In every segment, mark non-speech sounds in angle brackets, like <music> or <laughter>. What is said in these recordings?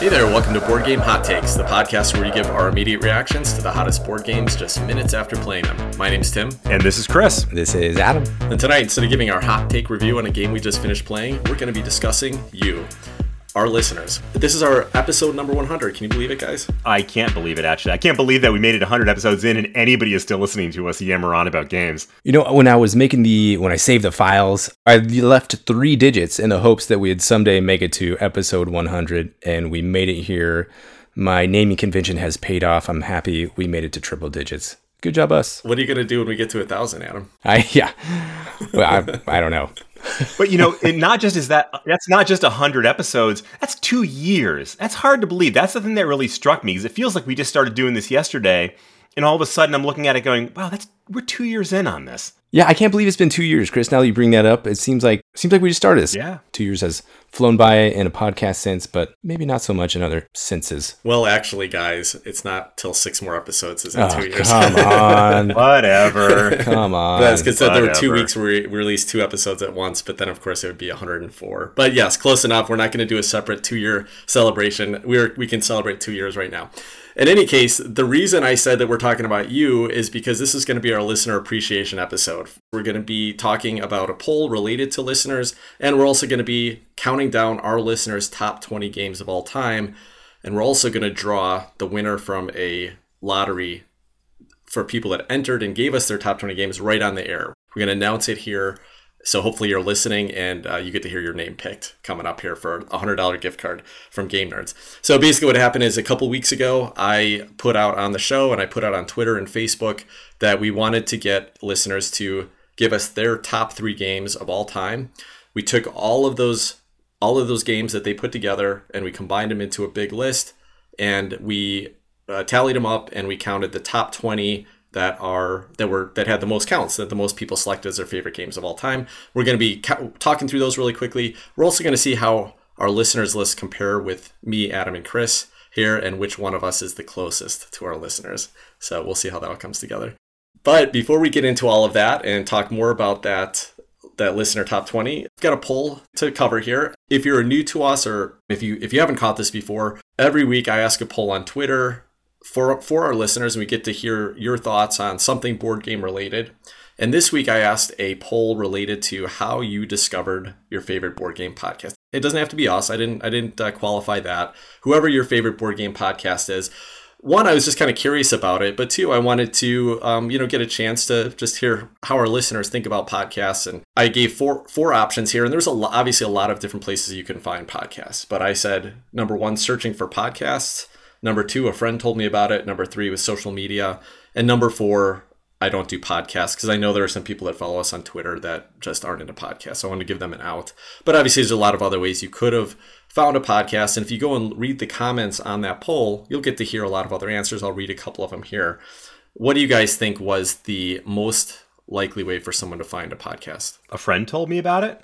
Hey there, welcome to Board Game Hot Takes, the podcast where we give our immediate reactions to the hottest board games just minutes after playing them. My name's Tim, And this is Chris. This is Adam. and tonight, instead of giving our hot take review on a game we just finished playing, we're going to be discussing you, our listeners. This is our episode number 100. Can you believe it, guys? I can't believe it, actually. I can't believe that we made it 100 episodes in and anybody is still listening to us yammer on about games. You know, when I was making the, when I saved the files, I left three digits in the hopes that we'd someday make it to episode 100, and we made it here. My naming convention has paid off. I'm happy we made it to triple digits. Good job, us. What are you going to do when we get to a 1,000, Adam? I, <laughs> yeah. Well, I, I don't know. But you know, it not just is that that's not just a 100 episodes, that's 2 years. That's hard to believe. That's the thing that really struck me because it feels like we just started doing this yesterday and all of a sudden I'm looking at it going, "Wow, that's we're 2 years in on this." Yeah, I can't believe it's been two years, Chris. Now that you bring that up, it seems like seems like we just started this. Yeah. two years has flown by in a podcast sense, but maybe not so much in other senses. Well, actually, guys, it's not till six more episodes is in Oh, ah, two years. come <laughs> on, Whatever. <laughs> come on. That's because there were two weeks where we released two episodes at once, but then of course it would be 104. But yes, close enough. We're not going to do a separate two-year celebration. We're we can celebrate two years right now. In any case, the reason I said that we're talking about you is because this is going to be our listener appreciation episode. We're going to be talking about a poll related to listeners, and we're also going to be counting down our listeners' top 20 games of all time. And we're also going to draw the winner from a lottery for people that entered and gave us their top 20 games right on the air. We're going to announce it here. So hopefully you're listening and uh, you get to hear your name picked coming up here for a $100 gift card from Game Nerds. So basically what happened is a couple weeks ago, I put out on the show and I put out on Twitter and Facebook that we wanted to get listeners to give us their top three games of all time. We took all of those all of those games that they put together and we combined them into a big list and we uh, tallied them up and we counted the top 20 that are that were that had the most counts that the most people selected as their favorite games of all time. We're going to be ca- talking through those really quickly. We're also going to see how our listeners list compare with me adam and chris here and which one of us is the closest to our listeners. So we'll see how that all comes together. But before we get into all of that and talk more about that that listener top 20 I've got a poll to cover here. If you're new to us or if you if you haven't caught this before every week i ask a poll on twitter for for our listeners we get to hear your thoughts on something board game related. And this week i asked a poll related to how you discovered your favorite board game podcast. It doesn't have to be us. I didn't i didn't uh, qualify that. Whoever your favorite board game podcast is. One i was just kind of curious about it but two i wanted to um, you know get a chance to just hear how our listeners think about podcasts. And i gave four four options here and there's a lo- obviously a lot of different places you can find podcasts. But i said number one searching for podcasts number two a friend told me about it number three was social media and number four i don't do podcasts because i know there are some people that follow us on twitter that just aren't into podcasts so i want to give them an out but obviously there's a lot of other ways you could have found a podcast. And if you go and read the comments on that poll, you'll get to hear a lot of other answers. I'll read a couple of them here. What do you guys think was the most likely way for someone to find a podcast? A friend told me about it.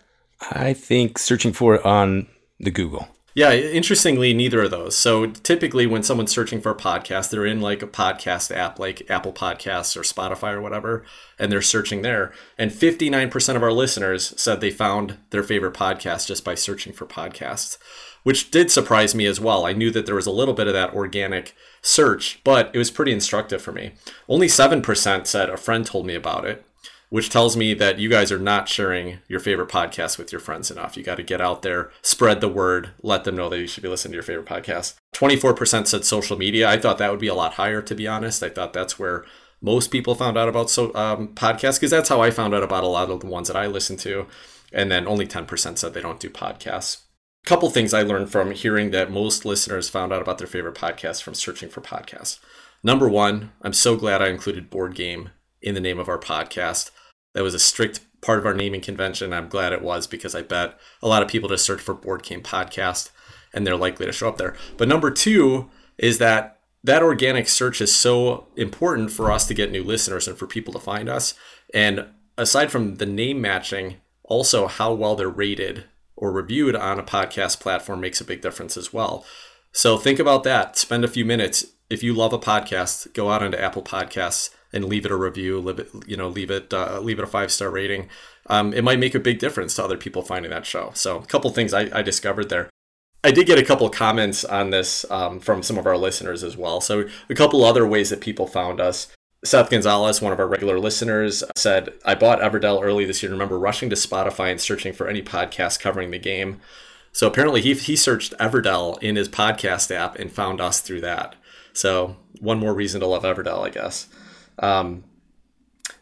I think searching for it on the Google. Yeah, interestingly, neither of those. So typically, when someone's searching for a podcast, they're in like a podcast app like Apple Podcasts or Spotify or whatever, and they're searching there. And 59% of our listeners said they found their favorite podcast just by searching for podcasts, which did surprise me as well. I knew that there was a little bit of that organic search, but it was pretty instructive for me. Only 7% said a friend told me about it which tells me that you guys are not sharing your favorite podcast with your friends enough. You got to get out there, spread the word, let them know that you should be listening to your favorite podcast. 24% said social media. I thought that would be a lot higher, to be honest. I thought that's where most people found out about so um, podcasts because that's how I found out about a lot of the ones that I listen to. And then only 10% said they don't do podcasts. A couple things I learned from hearing that most listeners found out about their favorite podcast from searching for podcasts. Number one, I'm so glad I included board game in the name of our podcast. That was a strict part of our naming convention. I'm glad it was because I bet a lot of people just search for board game podcast and they're likely to show up there. But number two is that that organic search is so important for us to get new listeners and for people to find us. And aside from the name matching, also how well they're rated or reviewed on a podcast platform makes a big difference as well. So think about that. Spend a few minutes. If you love a podcast, go out onto Apple Podcasts and leave it a review. Leave it, you know, leave it, uh, leave it a five star rating. Um, it might make a big difference to other people finding that show. So a couple things I, I discovered there. I did get a couple comments on this um, from some of our listeners as well. So, a couple other ways that people found us. Seth Gonzalez, one of our regular listeners, said, I bought Everdell early this year. Remember rushing to Spotify and searching for any podcast covering the game. So apparently he, he searched Everdell in his podcast app and found us through that. So one more reason to love Everdell, I guess. Um,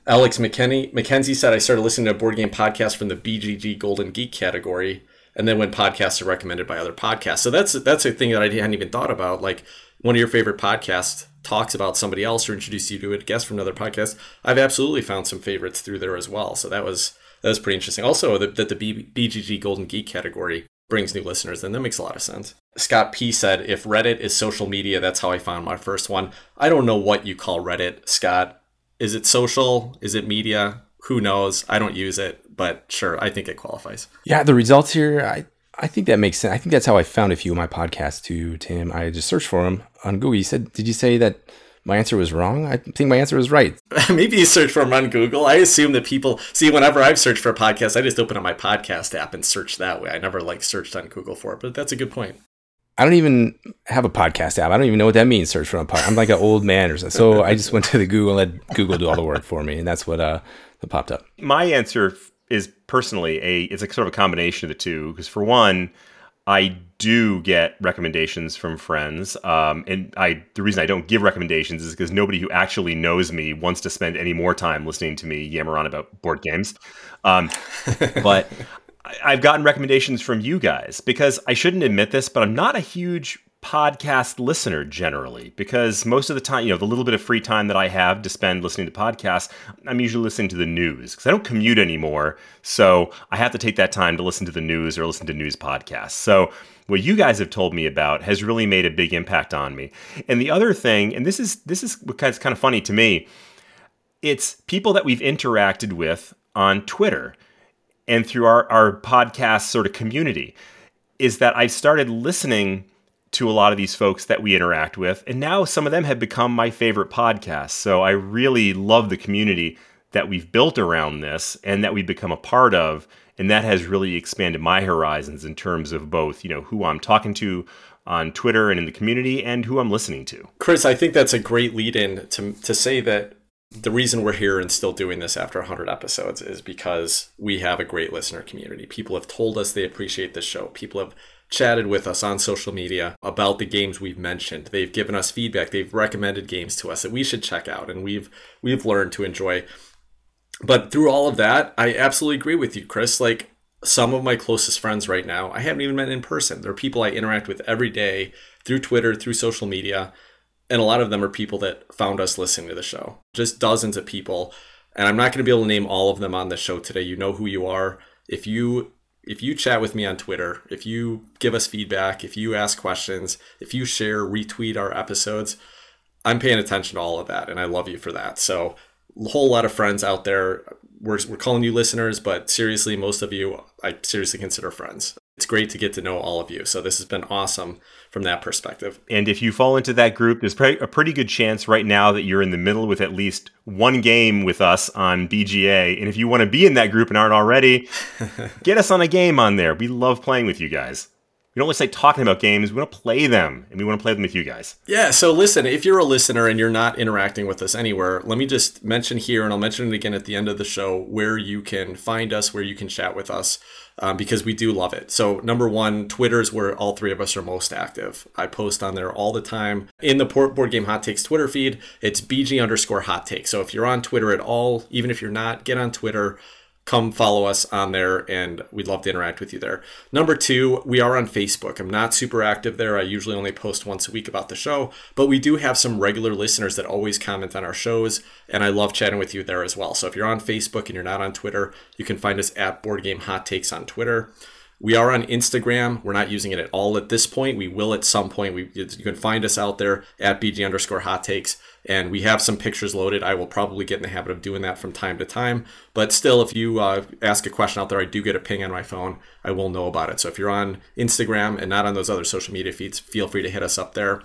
Alex McKenney, McKenzie said, I started listening to a board game podcast from the BGG Golden Geek category. And then when podcasts are recommended by other podcasts. So that's that's a thing that I hadn't even thought about. Like one of your favorite podcasts talks about somebody else or introduces you to a guest from another podcast. I've absolutely found some favorites through there as well. So that was that was pretty interesting. Also, that the, the BGG Golden Geek category brings new listeners, and that makes a lot of sense. Scott P said, if Reddit is social media, that's how I found my first one. I don't know what you call Reddit, Scott. Is it social? Is it media? Who knows? I don't use it, but sure, I think it qualifies. Yeah, the results here, I, I think that makes sense. I think that's how I found a few of my podcasts too, Tim. I just searched for them on Google. You said, did you say that my answer was wrong? I think my answer was right. <laughs> Maybe you search for them on Google. I assume that people see whenever I've searched for a podcast, I just open up my podcast app and search that way. I never like searched on Google for it, but that's a good point. I don't even have a podcast app. I don't even know what that means. Search for a podcast. I'm like an old man or something. So I just went to the Google and let Google do all the work for me, and that's what uh that popped up. My answer is personally a it's like sort of a combination of the two because for one, I do get recommendations from friends, um, and I the reason I don't give recommendations is because nobody who actually knows me wants to spend any more time listening to me yammer on about board games. Um, <laughs> but I've gotten recommendations from you guys because I shouldn't admit this, but I'm not a huge podcast listener generally because most of the time, you know, the little bit of free time that I have to spend listening to podcasts, I'm usually listening to the news because I don't commute anymore. So I have to take that time to listen to the news or listen to news podcasts. So what you guys have told me about has really made a big impact on me. And the other thing, and this is this is kind of funny to me, it's people that we've interacted with on Twitter and through our, our podcast sort of community, is that I've started listening to a lot of these folks that we interact with. And now some of them have become my favorite podcasts. So I really love the community that we've built around this and that we've become a part of. And that has really expanded my horizons in terms of both, you know, who I'm talking to on Twitter and in the community and who I'm listening to. Chris, I think that's a great lead in to, to say that the reason we're here and still doing this after 100 episodes is because we have a great listener community. People have told us they appreciate this show. People have chatted with us on social media about the games we've mentioned. They've given us feedback. They've recommended games to us that we should check out and we've we've learned to enjoy. But through all of that, I absolutely agree with you, Chris. Like some of my closest friends right now, I haven't even met in person. They're people I interact with every day through Twitter, through social media, and a lot of them are people that found us listening to the show. Just dozens of people. And I'm not going to be able to name all of them on the show today. You know who you are. If you if you chat with me on Twitter, if you give us feedback, if you ask questions, if you share, retweet our episodes, I'm paying attention to all of that and I love you for that. So, a whole lot of friends out there. We're, we're calling you listeners, but seriously, most of you I seriously consider friends. It's great to get to know all of you. So, this has been awesome from that perspective. And if you fall into that group, there's a pretty good chance right now that you're in the middle with at least one game with us on BGA. And if you want to be in that group and aren't already, <laughs> get us on a game on there. We love playing with you guys. We don't just like talking about games. We want to play them, and we want to play them with you guys. Yeah. So listen, if you're a listener and you're not interacting with us anywhere, let me just mention here, and I'll mention it again at the end of the show, where you can find us, where you can chat with us, um, because we do love it. So number one, Twitter is where all three of us are most active. I post on there all the time in the Board Game Hot Takes Twitter feed. It's BG underscore Hot Take. So if you're on Twitter at all, even if you're not, get on Twitter come follow us on there and we'd love to interact with you there. Number two, we are on Facebook. I'm not super active there. I usually only post once a week about the show, but we do have some regular listeners that always comment on our shows, and I love chatting with you there as well. So if you're on Facebook and you're not on Twitter, you can find us at Board Game Hot Takes on Twitter. We are on Instagram. We're not using it at all at this point. We will at some point. We you can find us out there at BG underscore hot takes, and we have some pictures loaded. I will probably get in the habit of doing that from time to time. But still, if you uh, ask a question out there, I do get a ping on my phone. I will know about it. So if you're on Instagram and not on those other social media feeds, feel free to hit us up there.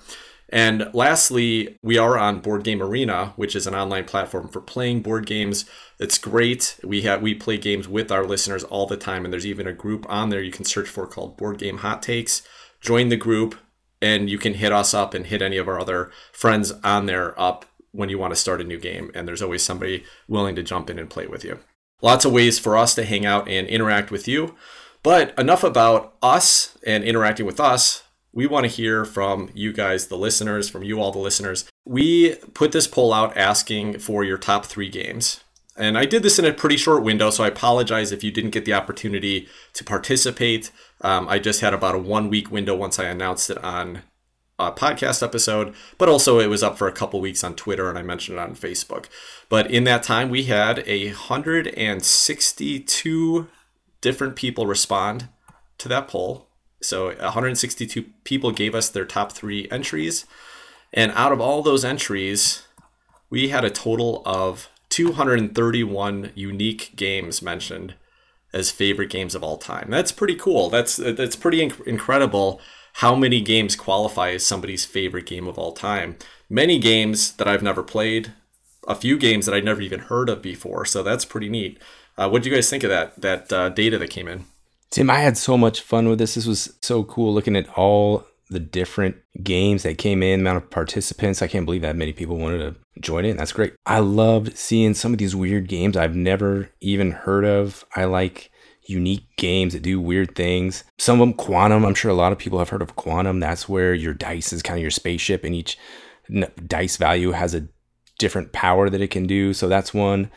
And lastly, we are on Board Game Arena, which is an online platform for playing board games. It's great. We have we play games with our listeners all the time, and there's even a group on there you can search for called Board Game Hot Takes. join the group, and you can hit us up and hit any of our other friends on there up when you want to start a new game. And there's always somebody willing to jump in and play with you. Lots of ways for us to hang out and interact with you. But enough about us and interacting with us. We want to hear from you guys, the listeners, from you all, the listeners. We put this poll out asking for your top three games. And I did this in a pretty short window, so I apologize if you didn't get the opportunity to participate. Um, I just had about a one week window once I announced it on a podcast episode, but also it was up for a couple weeks on Twitter and I mentioned it on Facebook. But in that time, we had a 162 different people respond to that poll. So 162 people gave us their top three entries. And out of all those entries, we had a total of 231 unique games mentioned as favorite games of all time. That's pretty cool. That's that's pretty inc- incredible how many games qualify as somebody's favorite game of all time. Many games that I've never played, a few games that I'd never even heard of before. So that's pretty neat. Uh, what do you guys think of that that uh, data that came in? Tim, I had so much fun with this. This was so cool looking at all the different games that came in, amount of participants. I can't believe that many people wanted to join in. That's great. I loved seeing some of these weird games I've never even heard of. I like unique games that do weird things. Some of them, Quantum. I'm sure a lot of people have heard of Quantum. That's where your dice is kind of your spaceship, and each dice value has a different power that it can do. So that's one.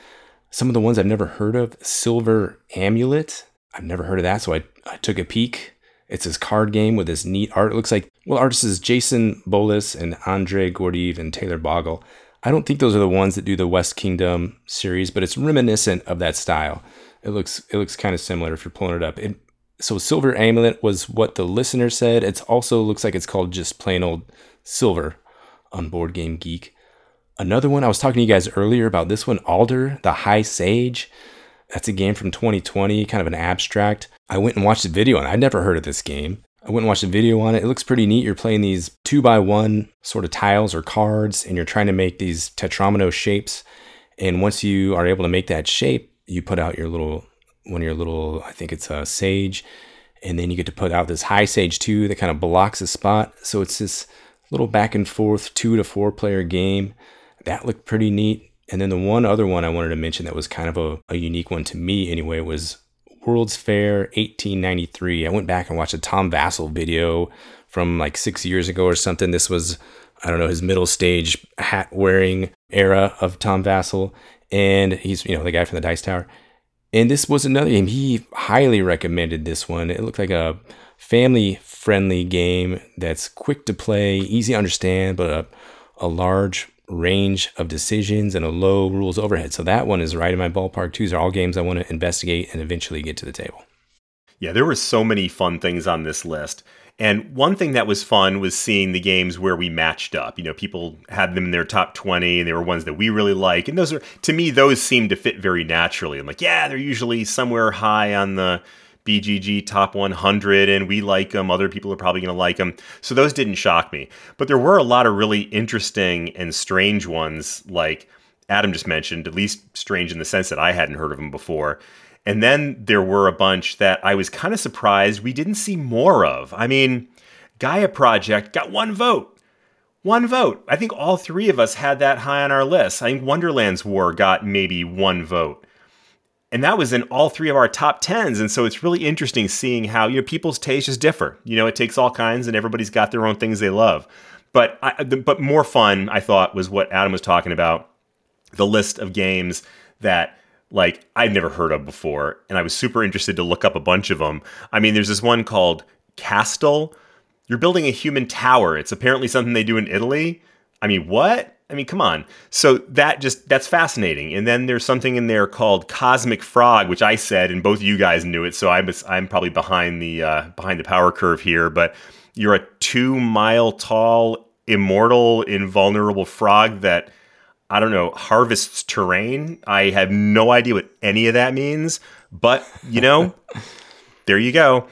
Some of the ones I've never heard of Silver Amulet. I've never heard of that. So I, I took a peek it's this card game with this neat art. It looks like, well, artists is Jason Bolis and Andre Gordeev and Taylor Bogle. I don't think those are the ones that do the West Kingdom series, but it's reminiscent of that style. It looks it looks kind of similar if you're pulling it up. It, so Silver Amulet was what the listener said. It also looks like it's called just plain old Silver on Board Game Geek. Another one I was talking to you guys earlier about this one, Alder, the High Sage. That's a game from 2020, kind of an abstract. I went and watched a video on it. I'd never heard of this game. I went and watched a video on it. It looks pretty neat. You're playing these two by one sort of tiles or cards, and you're trying to make these tetromino shapes. And once you are able to make that shape, you put out your little one of your little, I think it's a sage, and then you get to put out this high sage too that kind of blocks a spot. So it's this little back and forth two to four player game. That looked pretty neat. And then the one other one I wanted to mention that was kind of a, a unique one to me anyway was World's Fair 1893. I went back and watched a Tom Vasel video from like six years ago or something. This was, I don't know, his middle stage hat wearing era of Tom Vasel. And he's, you know, the guy from the Dice Tower. And this was another game. He highly recommended this one. It looked like a family friendly game that's quick to play, easy to understand, but a, a large range of decisions and a low rules overhead. So that one is right in my ballpark. These are all games I want to investigate and eventually get to the table. Yeah, there were so many fun things on this list. And one thing that was fun was seeing the games where we matched up. You know, people had them in their top 20 and they were ones that we really like. And those are, to me, those seem to fit very naturally. I'm like, yeah, they're usually somewhere high on the BGG top 100 and we like them. Other people are probably going to like them. So those didn't shock me. But there were a lot of really interesting and strange ones, like Adam just mentioned, at least strange in the sense that I hadn't heard of them before. And then there were a bunch that I was kind of surprised we didn't see more of. I mean, Gaia Project got one vote. One vote. I think all three of us had that high on our list. I think Wonderland's War got maybe one vote and that was in all three of our top tens. And so it's really interesting seeing how you know people's tastes just differ. You know, it takes all kinds, and everybody's got their own things they love. But I, but more fun, I thought, was what Adam was talking about, the list of games that like I'd never heard of before, and I was super interested to look up a bunch of them. I mean, there's this one called Castell. You're building a human tower. It's apparently something they do in Italy. I mean, what? I mean, come on. So that just that's fascinating. And then there's something in there called Cosmic Frog, which I said, and both of you guys knew it. So I'm I'm probably behind the uh, behind the power curve here. But you're a two mile tall, immortal, invulnerable frog that I don't know harvests terrain. I have no idea what any of that means. But you know, <laughs> there you go.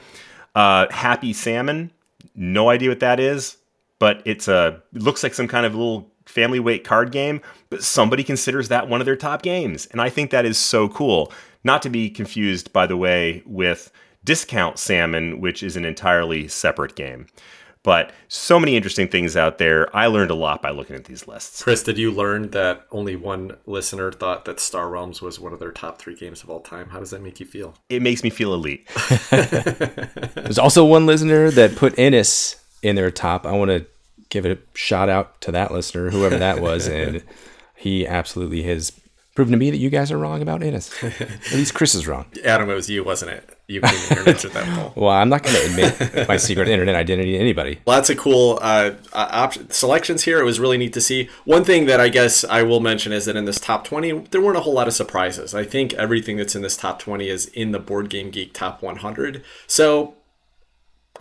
Uh, happy salmon. No idea what that is but it's a it looks like some kind of little family weight card game, but somebody considers that one of their top games. And I think that is so cool. Not to be confused, by the way, with Discount Salmon, which is an entirely separate game. But so many interesting things out there. I learned a lot by looking at these lists. Chris, did you learn that only one listener thought that Star Realms was one of their top three games of all time? How does that make you feel? It makes me feel elite. <laughs> <laughs> There's also one listener that put Inis in their top. I want to give it a shout out to that listener, whoever that was, <laughs> and he absolutely has proven to me that you guys are wrong about Inis. At least Chris is wrong. <laughs> Adam, it was you, wasn't it? You came in here and answered that poll. Well, I'm not going to admit my secret internet identity to anybody. Lots of cool uh, uh, op- selections here. It was really neat to see. One thing that I guess I will mention is that in this top 20, there weren't a whole lot of surprises. I think everything that's in this top 20 is in the Board Game Geek top 100. So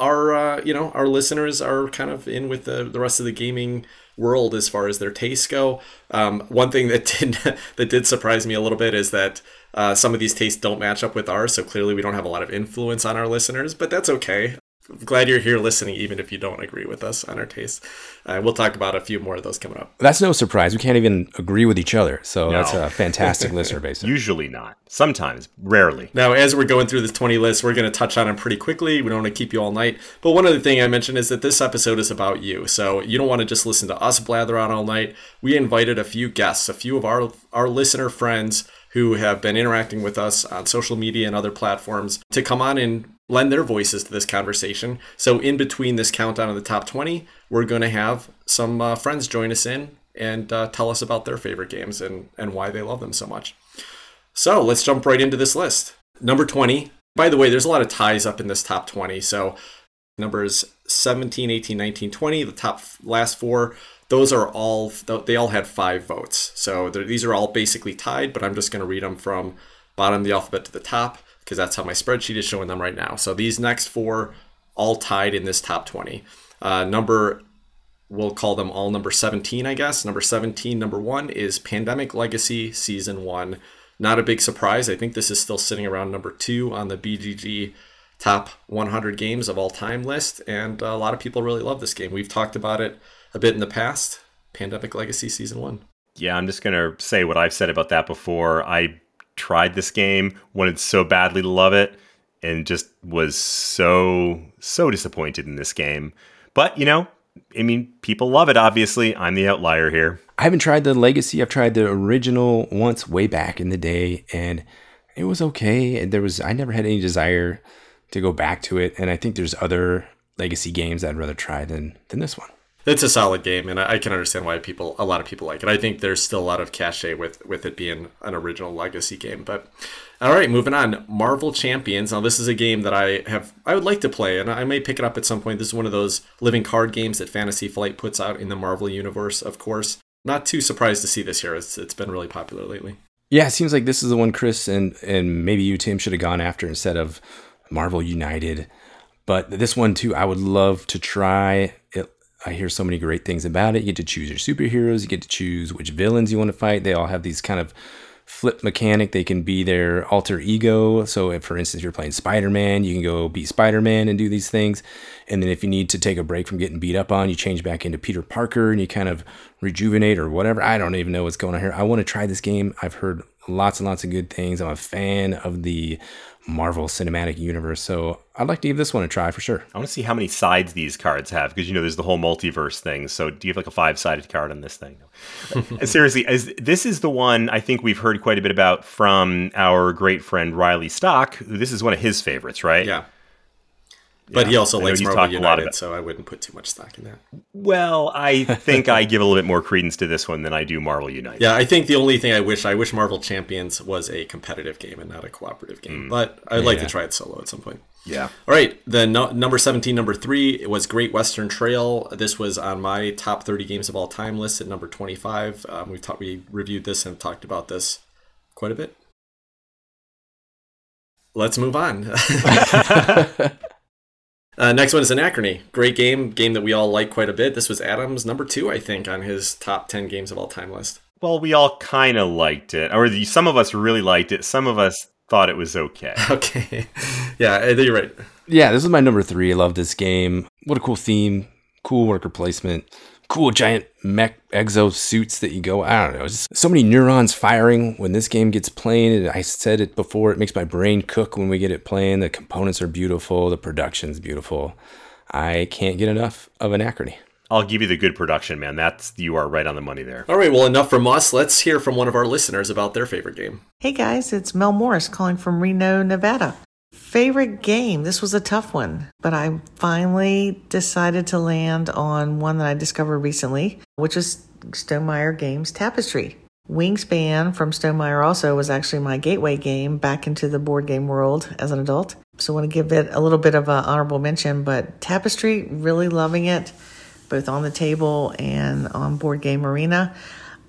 our uh, you know our listeners are kind of in with the, the rest of the gaming world as far as their tastes go. Um, one thing that <laughs> did that did surprise me a little bit is that uh, some of these tastes don't match up with ours, so clearly we don't have a lot of influence on our listeners, but that's okay. I'm glad you're here listening, even if you don't agree with us on our tastes. Uh, we'll talk about a few more of those coming up. That's no surprise. We can't even agree with each other. So no. that's a fantastic <laughs> listener base. Usually not. Sometimes, rarely. Now, as we're going through this 20 list, we're going to touch on them pretty quickly. We don't want to keep you all night. But one other thing I mentioned is that this episode is about you. So you don't want to just listen to us blather on all night. We invited a few guests, a few of our, our listener friends who have been interacting with us on social media and other platforms to come on and lend their voices to this conversation. So, in between this countdown of the top 20, we're going to have some uh, friends join us in and uh, tell us about their favorite games and, and why they love them so much. So, let's jump right into this list. Number 20. By the way, there's a lot of ties up in this top 20. So, numbers 17, 18, 19, 20, the top last four, those are all, they all had five votes. So, these are all basically tied, but I'm just going to read them from bottom of the alphabet to the top because that's how my spreadsheet is showing them right now. So these next four all tied in this top 20. Uh, number, we'll call them all number 17, I guess. Number 17, number one is Pandemic Legacy Season 1. Not a big surprise. I think this is still sitting around number two on the BGG top 100 games of all time list. And a lot of people really love this game. We've talked about it a bit in the past. Pandemic Legacy Season 1. Yeah, I'm just going to say what I've said about that before. I tried this game, wanted so badly to love it, and just was so, so disappointed in this game. But, you know, I mean, people love it, obviously. I'm the outlier here. I haven't tried the Legacy. I've tried the original once way back in the day, and it was okay. There was, I never had any desire to go back to it. And I think there's other Legacy games I'd rather try than, than this one it's a solid game, and I can understand why people, a lot of people like it. I think there's still a lot of cachet with with it being an original legacy game. But all right, moving on. Marvel Champions. Now, this is a game that I have, I would like to play, and I may pick it up at some point. This is one of those living card games that Fantasy Flight puts out in the Marvel universe. Of course, not too surprised to see this here. It's it's been really popular lately. Yeah, it seems like this is the one Chris and and maybe you Tim should have gone after instead of Marvel United. But this one too, I would love to try. It I hear so many great things about it. You get to choose your superheroes, you get to choose which villains you want to fight. They all have these kind of flip mechanic. They can be their alter ego. So, if, for instance, you're playing Spider Man, you can go be Spider Man and do these things. And then, if you need to take a break from getting beat up on, you change back into Peter Parker and you kind of rejuvenate or whatever. I don't even know what's going on here. I want to try this game. I've heard lots and lots of good things. I'm a fan of the Marvel Cinematic Universe. So I'd like to give this one a try for sure. I want to see how many sides these cards have because you know there's the whole multiverse thing. So do you have like a five sided card on this thing? <laughs> Seriously, as, this is the one I think we've heard quite a bit about from our great friend Riley Stock. This is one of his favorites, right? Yeah. But yeah, he also likes Marvel United, so I wouldn't put too much stock in that. Well, I <laughs> think I give a little bit more credence to this one than I do Marvel United. Yeah, I think the only thing I wish I wish Marvel Champions was a competitive game and not a cooperative game. Mm. But I'd yeah. like to try it solo at some point. Yeah. All right. The no, number 17, number three it was Great Western Trail. This was on my top 30 games of all time list at number 25. Um, we talked, we reviewed this and talked about this quite a bit. Let's move on. <laughs> <laughs> Uh, next one is Anachrony. Great game, game that we all like quite a bit. This was Adam's number two, I think, on his top 10 games of all time list. Well, we all kind of liked it. Or some of us really liked it. Some of us thought it was okay. <laughs> Okay. yeah, you're right. Yeah, this is my number three. I love this game. What a cool theme, cool worker placement, cool giant mech exo suits that you go. I don't know. Just so many neurons firing when this game gets playing. And I said it before. It makes my brain cook when we get it playing. The components are beautiful. The production's beautiful. I can't get enough of Anachrony. I'll give you the good production, man. That's you are right on the money there. All right, well, enough from us. Let's hear from one of our listeners about their favorite game. Hey guys, it's Mel Morris calling from Reno, Nevada. Favorite game? This was a tough one, but I finally decided to land on one that I discovered recently, which is Stonemaier Games Tapestry. Wingspan from Stonemaier also was actually my gateway game back into the board game world as an adult. So I want to give it a little bit of an honorable mention, but Tapestry, really loving it both on the table and on Board Game Arena.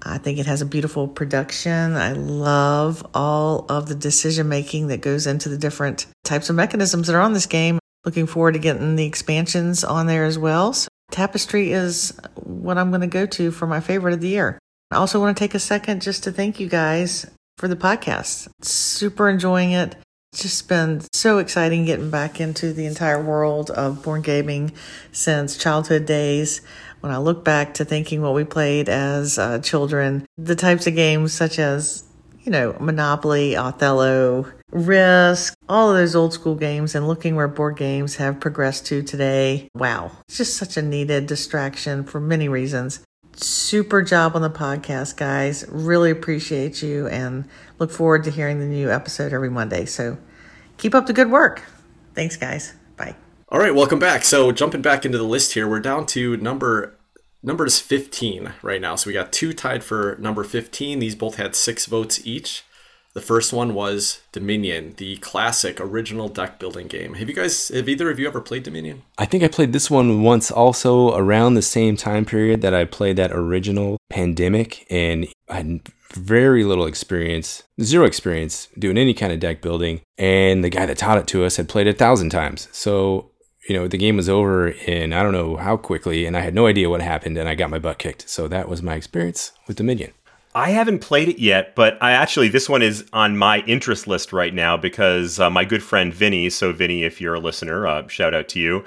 I think it has a beautiful production. I love all of the decision making that goes into the different types of mechanisms that are on this game. Looking forward to getting the expansions on there as well. So Tapestry is what I'm going to go to for my favorite of the year. I also want to take a second just to thank you guys for the podcast. Super enjoying it. It's just been so exciting getting back into the entire world of board gaming since childhood days. When I look back to thinking what we played as uh, children, the types of games such as, you know, Monopoly, Othello, Risk, all of those old school games, and looking where board games have progressed to today. Wow. It's just such a needed distraction for many reasons. Super job on the podcast, guys. Really appreciate you and look forward to hearing the new episode every Monday. So keep up the good work. Thanks, guys. Bye. All right, welcome back. So jumping back into the list here, we're down to number number is 15 right now. So we got two tied for number 15. These both had six votes each. The first one was Dominion, the classic original deck building game. Have you guys, have either of you ever played Dominion? I think I played this one once also around the same time period that I played that original Pandemic, and I had very little experience, zero experience doing any kind of deck building. And the guy that taught it to us had played it a thousand times. So, you know, the game was over in I don't know how quickly, and I had no idea what happened, and I got my butt kicked. So that was my experience with Dominion. I haven't played it yet, but I actually this one is on my interest list right now because uh, my good friend Vinny, so Vinny, if you're a listener, uh, shout out to you,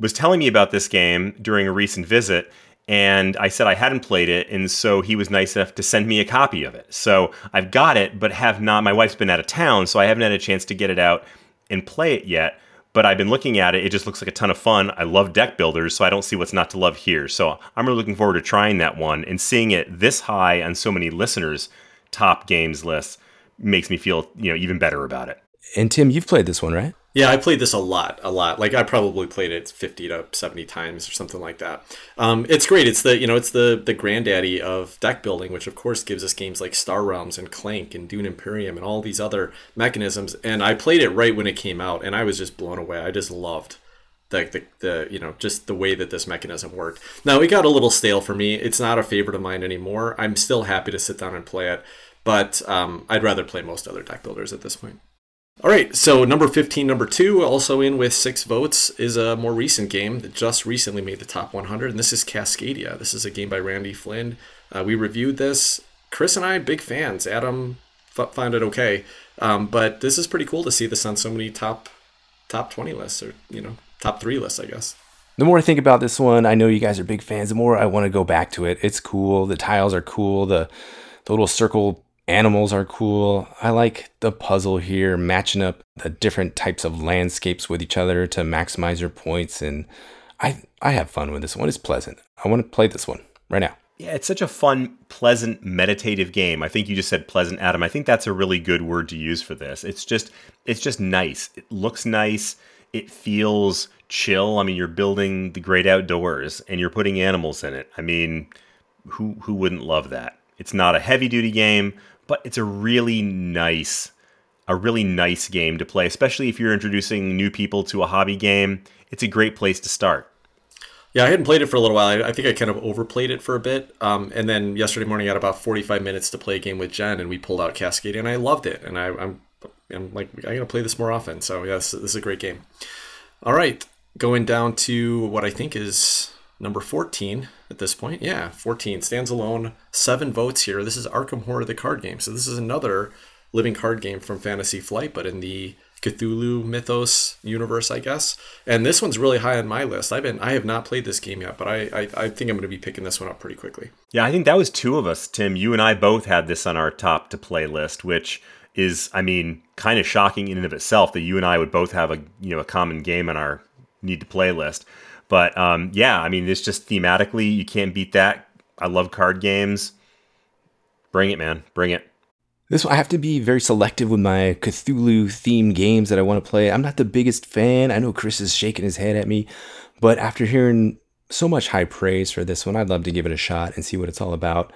was telling me about this game during a recent visit, and I said I hadn't played it, and so he was nice enough to send me a copy of it. So I've got it, but have not. My wife's been out of town, so I haven't had a chance to get it out and play it yet but I've been looking at it. It just looks like a ton of fun. I love deck builders, so I don't see what's not to love here. So I'm really looking forward to trying that one and seeing it this high on so many listeners' top games lists makes me feel you know even better about it. And Tim, you've played this one, right? Yeah, I played this a lot, a lot. Like I probably played it fifty to seventy times or something like that. Um, it's great. It's the you know it's the the granddaddy of deck building, which of course gives us games like Star Realms and Clank and Dune Imperium and all these other mechanisms. And I played it right when it came out, and I was just blown away. I just loved the, the, the you know just the way that this mechanism worked. Now it got a little stale for me. It's not a favorite of mine anymore. I'm still happy to sit down and play it, but um, I'd rather play most other deck builders at this point. All right, so number 15, number two, also in with six votes, is a more recent game that just recently made the top 100, and this is Cascadia. This is a game by Randy Flynn. Uh, we reviewed this. Chris and I, big fans. Adam f- found it okay, um, but this is pretty cool to see this on so many top top 20 lists, or you know, top three lists, I guess. The more I think about this one, I know you guys are big fans. The more I want to go back to it. It's cool. The tiles are cool. The the little circle Animals are cool. I like the puzzle here, matching up the different types of landscapes with each other to maximize your points. And I, I have fun with this one. It's pleasant. I want to play this one right now. Yeah, it's such a fun, pleasant, meditative game. I think you just said pleasant, Adam. I think that's a really good word to use for this. It's just, it's just nice. It looks nice. It feels chill. I mean, you're building the great outdoors and you're putting animals in it. I mean, who who wouldn't love that? It's not a heavy duty game, but it's a really nice a really nice game to play, especially if you're introducing new people to a hobby game. It's a great place to start. Yeah, I hadn't played it for a little while. I, think I kind of overplayed it for a bit. Um, and then yesterday morning, I had about 45 minutes to play a game with Jen, and we pulled out Cascade, and I loved it. And I, am I'm, I'm like, I'm going to play this more often. So, yes, this is a great game. All right, going down to what I think is number 14 at this point. Yeah, 14 stands alone. Seven votes here. This is Arkham Horror, the card game. So this is another living card game from Fantasy Flight, but in the Cthulhu mythos universe, I guess. And this one's really high on my list. I've been I have not played this game yet, but I I, I think I'm going to be picking this one up pretty quickly. Yeah, I think that was two of us, Tim. You and I both had this on our top to play list, which is, I mean, kind of shocking in and of itself that you and I would both have a you know a common game on our need to play list. But um, yeah, I mean, it's just thematically you can't beat that. I love card games. Bring it, man. Bring it. This one, I have to be very selective with my Cthulhu themed games that I want to play. I'm not the biggest fan. I know Chris is shaking his head at me, but after hearing so much high praise for this one, I'd love to give it a shot and see what it's all about.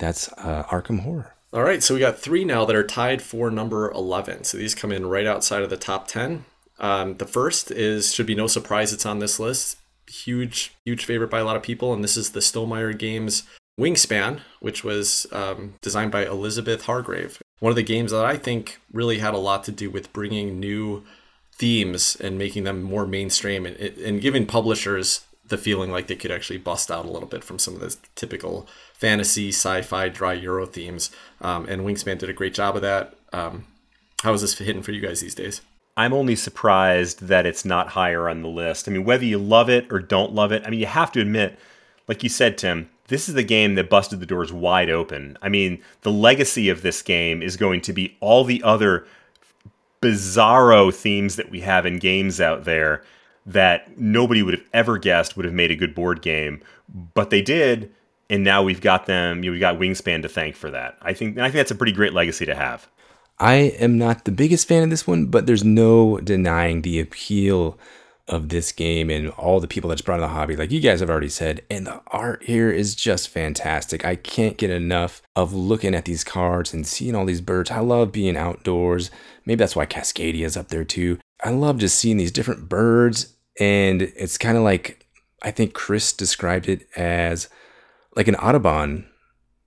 That's uh, Arkham Horror. All right, so we got three now that are tied for number 11. So these come in right outside of the top 10. Um, the first is, should be no surprise, it's on this list. Huge, huge favorite by a lot of people, and this is the Stonemaier Games Wingspan, which was um, designed by Elizabeth Hargrave. One of the games that I think really had a lot to do with bringing new themes and making them more mainstream and, and giving publishers the feeling like they could actually bust out a little bit from some of the typical fantasy, sci-fi, dry Euro themes. Um, and Wingspan did a great job of that. Um, how is this hitting for you guys these days? I'm only surprised that it's not higher on the list. I mean, whether you love it or don't love it, I mean, you have to admit, like you said, Tim, this is the game that busted the doors wide open. I mean, the legacy of this game is going to be all the other bizarro themes that we have in games out there that nobody would have ever guessed would have made a good board game, but they did, and now we've got them. You know, we got Wingspan to thank for that. I think I think that's a pretty great legacy to have. I am not the biggest fan of this one, but there's no denying the appeal of this game and all the people that's brought in the hobby, like you guys have already said, and the art here is just fantastic. I can't get enough of looking at these cards and seeing all these birds. I love being outdoors. Maybe that's why Cascadia is up there too. I love just seeing these different birds, and it's kind of like I think Chris described it as like an Audubon.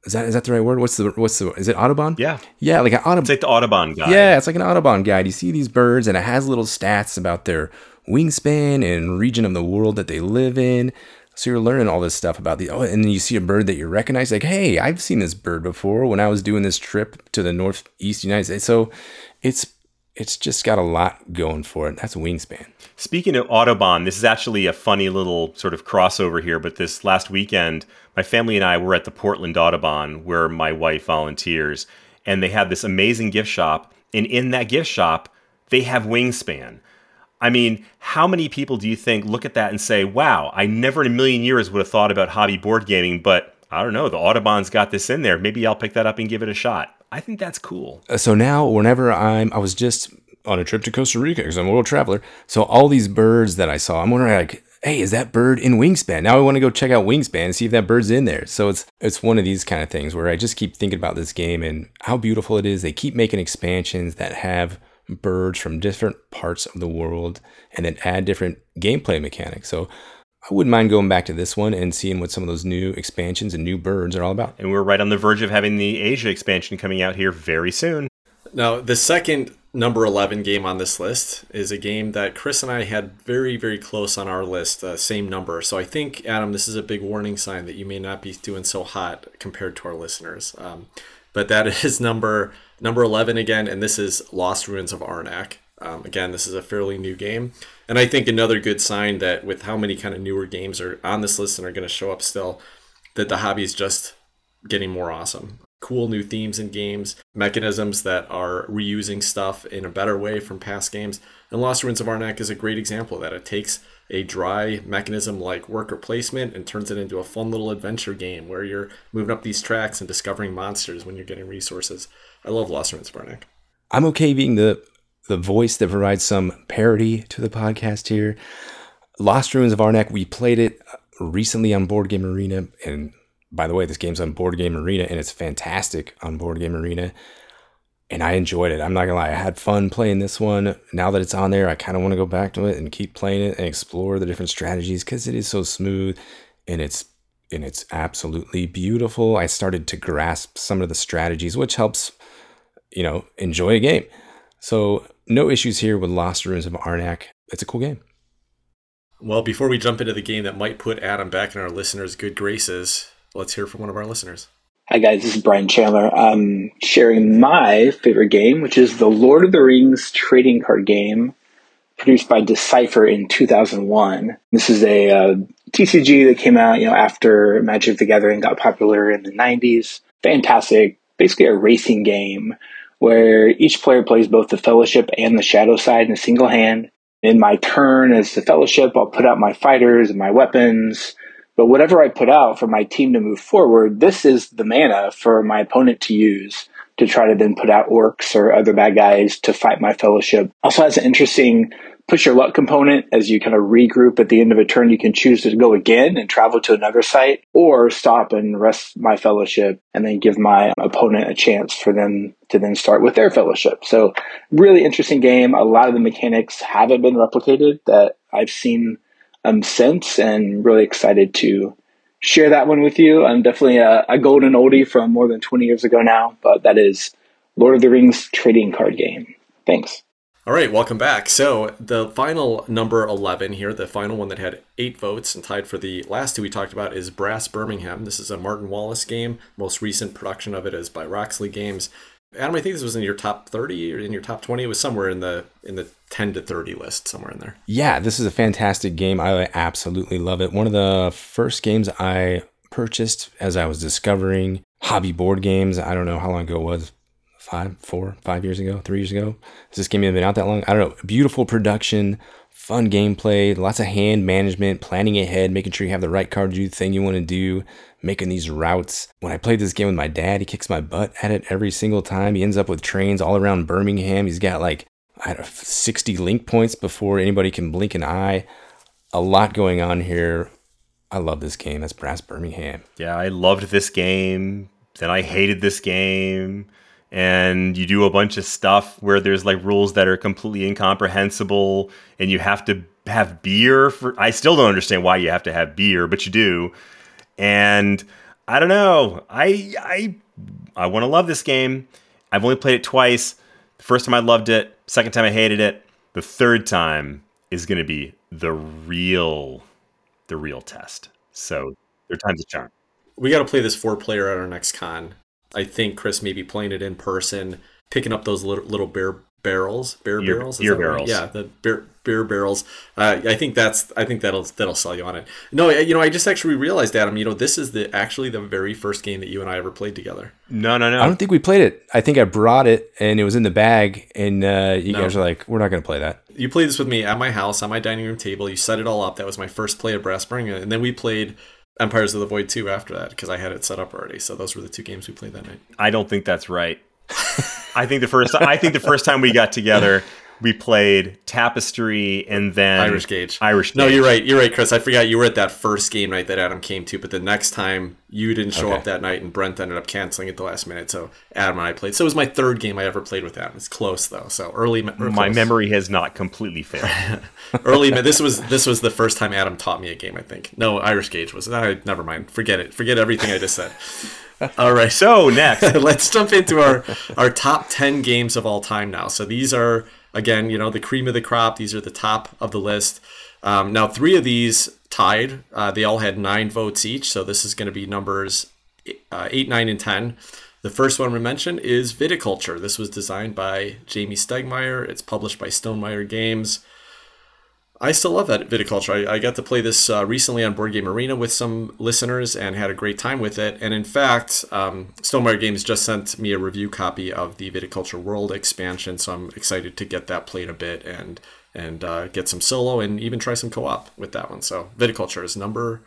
Is that is that the right word? What's the what's the is it Audubon? Yeah, yeah, like an Audubon. It's like the Audubon guide. Yeah, it's like an Audubon guide. You see these birds, and it has little stats about their wingspan and region of the world that they live in. So you're learning all this stuff about the oh, and then you see a bird that you recognize, like, hey, I've seen this bird before when I was doing this trip to the northeast United States. So it's it's just got a lot going for it. That's wingspan. Speaking of Audubon, this is actually a funny little sort of crossover here. But this last weekend, my family and I were at the Portland Audubon, where my wife volunteers, and they have this amazing gift shop. And in that gift shop, they have Wingspan. I mean, how many people do you think look at that and say, wow, I never in a million years would have thought about hobby board gaming, but I don't know, the Audubon's got this in there. Maybe I'll pick that up and give it a shot. I think that's cool. Uh, so now, whenever I'm, I was just on a trip to Costa Rica because I'm a world traveler. So all these birds that I saw, I'm wondering like, hey, is that bird in Wingspan? Now I want to go check out Wingspan and see if that bird's in there. So it's it's one of these kind of things where I just keep thinking about this game and how beautiful it is. They keep making expansions that have birds from different parts of the world and then add different gameplay mechanics. So I wouldn't mind going back to this one and seeing what some of those new expansions and new birds are all about. And we're right on the verge of having the Asia expansion coming out here very soon. Now, the second number 11 game on this list is a game that Chris and I had very, very close on our list, uh, same number. So I think, Adam, this is a big warning sign that you may not be doing so hot compared to our listeners. Um, but that <laughs> is number number 11 again, and this is Lost Ruins of Arnak. Um, again, this is a fairly new game, and I think another good sign that with how many kind of newer games are on this list and are going to show up still, that the hobby is just getting more awesome. Cool new themes and games, mechanisms that are reusing stuff in a better way from past games. And Lost Ruins of Arnak is a great example of that. It takes a dry mechanism like worker placement and turns it into a fun little adventure game where you're moving up these tracks and discovering monsters when you're getting resources. I love Lost Ruins of Arnak. I'm okay being the the voice that provides some parody to the podcast here. Lost Ruins of Arnak, we played it recently on Board Game Arena, and by the way, this game's on Board Game Arena, and it's fantastic on Board Game Arena and I enjoyed it. I'm not gonna lie, I had fun playing this one. Now that it's on there, I kind of want to go back to it and keep playing it and explore the different strategies because it is so smooth and it's and it's absolutely beautiful. I started to grasp some of the strategies, which helps, you know, enjoy a game. So no issues here with Lost Ruins of Arnak. It's a cool game. Well, before we jump into the game that might put Adam back in our listeners' good graces, let's hear from one of our listeners. Hi guys, this is Brian Chandler. I'm sharing my favorite game, which is the Lord of the Rings trading card game produced by Decipher in 2001. This is a uh, TCG that came out, you know, after Magic the Gathering got popular in the 90s. Fantastic, basically a racing game where each player plays both the Fellowship and the Shadow side in a single hand. In my turn as the Fellowship, I'll put out my fighters and my weapons. But whatever I put out for my team to move forward, this is the mana for my opponent to use to try to then put out orcs or other bad guys to fight my fellowship. Also has an interesting push your luck component as you kind of regroup at the end of a turn. You can choose to go again and travel to another site or stop and rest my fellowship and then give my opponent a chance for them to then start with their fellowship. So really interesting game. A lot of the mechanics haven't been replicated that I've seen um, since and really excited to share that one with you. I'm definitely a, a golden oldie from more than 20 years ago now, but that is Lord of the Rings trading card game. Thanks. All right, welcome back. So the final number 11 here, the final one that had eight votes and tied for the last two we talked about is Brass Birmingham. This is a Martin Wallace game. Most recent production of it is by Roxley Games. Adam, I think this was in your top 30 or in your top 20. It was somewhere in the in the 10 to 30 list, somewhere in there. Yeah, this is a fantastic game. I absolutely love it. One of the first games I purchased as I was discovering hobby board games. I don't know how long ago it was, five, four, five years ago, three years ago. Has this game even been out that long? I don't know. Beautiful production, fun gameplay, lots of hand management, planning ahead, making sure you have the right card to do the thing you want to do, making these routes. When I played this game with my dad, he kicks my butt at it every single time. He ends up with trains all around Birmingham. He's got like I don't know, 60 link points before anybody can blink an eye. A lot going on here. I love this game. That's Brass Birmingham. Yeah, I loved this game. Then I hated this game and you do a bunch of stuff where there's like rules that are completely incomprehensible and you have to have beer for I still don't understand why you have to have beer, but you do. And I don't know. I I I want to love this game. I've only played it twice. The first time I loved it, second time I hated it. The third time is going to be the real the real test. So, there times of charm. We got to play this four player at our next con I think Chris may be playing it in person, picking up those little, little beer barrels, beer, beer barrels, beer barrels. Right? Yeah, the beer beer barrels. Uh, I think that's I think that'll that'll sell you on it. No, you know, I just actually realized, Adam. You know, this is the actually the very first game that you and I ever played together. No, no, no. I don't think we played it. I think I brought it and it was in the bag, and uh, you no. guys are like, "We're not going to play that." You played this with me at my house on my dining room table. You set it all up. That was my first play of Brass Spring, and then we played Empires of the Void 2 after that because I had it set up already. So those were the two games we played that night. I don't think that's right. <laughs> I think the first I think the first time we got together, we played Tapestry and then Irish Gauge. Irish. No, you're right. You're right, Chris. I forgot you were at that first game night that Adam came to, but the next time you didn't show okay. up that night and Brent ended up canceling at the last minute. So Adam and I played. So it was my third game I ever played with Adam. It's close though. So early. My memory has not completely failed. <laughs> early. This was this was the first time Adam taught me a game. I think. No, Irish Gauge was. I, never mind. Forget it. Forget everything I just said. <laughs> All right. So next, <laughs> let's jump into our our top ten games of all time now. So these are again, you know, the cream of the crop. These are the top of the list. Um, now, three of these tied. Uh, they all had nine votes each. So this is going to be numbers uh, eight, nine, and ten. The first one we mentioned is Viticulture. This was designed by Jamey Stegmaier. It's published by Stonemaier Games. I still love that viticulture. I, I got to play this uh, recently on Board Game Arena with some listeners and had a great time with it. And in fact, um, Stonemaier Games just sent me a review copy of the Viticulture World expansion, so I'm excited to get that played a bit and and uh, get some solo and even try some co-op with that one. So Viticulture is number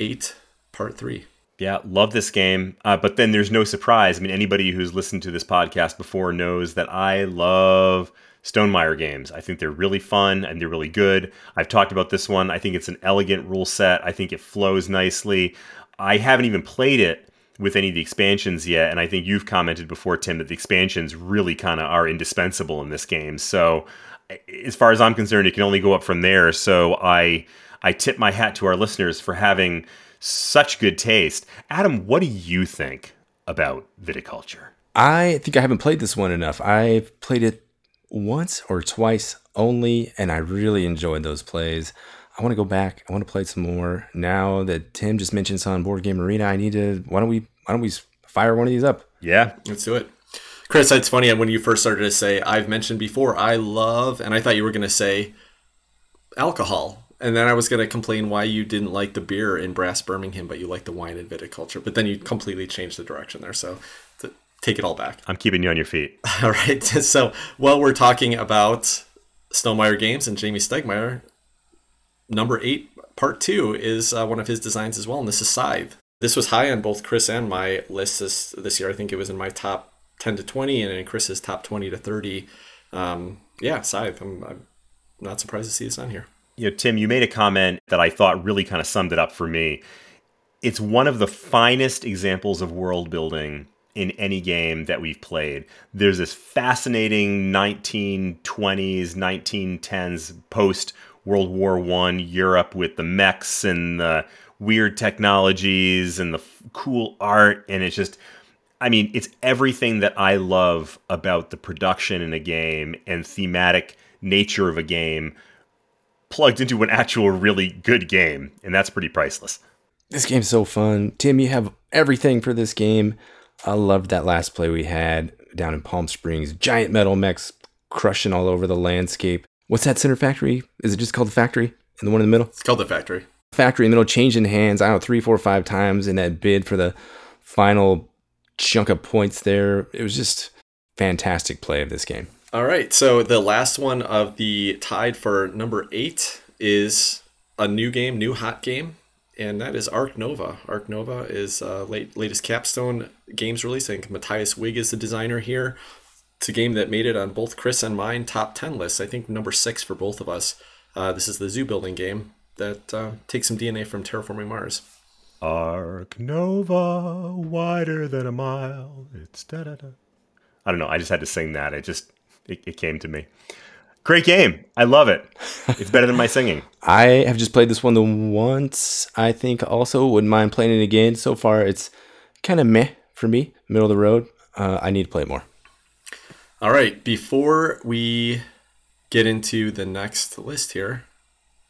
eight, part three. Yeah, love this game. Uh, but then there's no surprise. I mean, anybody who's listened to this podcast before knows that I love Stonemaier games. I think they're really fun and they're really good. I've talked about this one. I think it's an elegant rule set. I think it flows nicely. I haven't even played it with any of the expansions yet, and I think you've commented before, Tim, that the expansions really kind of are indispensable in this game. So, as far as I'm concerned, it can only go up from there. So, I I tip my hat to our listeners for having such good taste. Adam, what do you think about viticulture? I think I haven't played this one enough. I've played it once or twice only, and I really enjoyed those plays. I want to go back. I want to play some more. Now that Tim just mentioned on Board Game Arena, I need to. Why don't we? Why don't we fire one of these up. Yeah. Let's do it. Chris, it's funny when you first started to say, I've mentioned before, I love, and I thought you were going to say alcohol. And then I was going to complain why you didn't like the beer in Brass Birmingham, but you like the wine in viticulture. But then you completely changed the direction there. So take it all back. I'm keeping you on your feet. <laughs> All right. <laughs> So while we're talking about Stonemaier Games and Jamey Stegmaier, number eight, part two, is uh, one of his designs as well. And this is Scythe. This was high on both Chris and my list this, this year. I think it was in my top 10 to 20 and in Chris's top 20 to 30. Um, yeah, Scythe. I'm, I'm not surprised to see this on here. You know, Tim, you made a comment that I thought really kind of summed it up for me. It's one of the finest examples of world building in any game that we've played. There's this fascinating 1920s, 1910s post World War One Europe with the mechs and the weird technologies and the f- cool art, and it's just I mean, it's everything that I love about the production in a game and thematic nature of a game plugged into an actual really good game, and that's pretty priceless. This game's so fun. Tim, you have everything for this game. I loved that last play we had down in Palm Springs. Giant metal mechs crushing all over the landscape. What's that center factory? Is it just called the factory? And the one in the middle? It's called the factory. Factory in the middle, changing hands, I don't know, three, four, five times in that bid for the final chunk of points there. It was just fantastic play of this game. All right. So the last one of the tied for number eight is a new game, new hot game, and that is Ark Nova. Ark Nova is uh, late, latest capstone games release. I think Mathias Wigge is the designer here. It's a game that made it on both Chris and mine top 10 lists. I think number six for both of us. Uh, this is the zoo building game that uh, takes some DNA from Terraforming Mars. Ark Nova, wider than a mile. It's da da da. I don't know. I just had to sing that. It just it, it came to me. Great game. I love it. It's better than my singing. <laughs> I have just played this one the once. I think also wouldn't mind playing it again. So far, it's kind of meh for me, middle of the road. Uh, I need to play more. All right. Before we get into the next list here,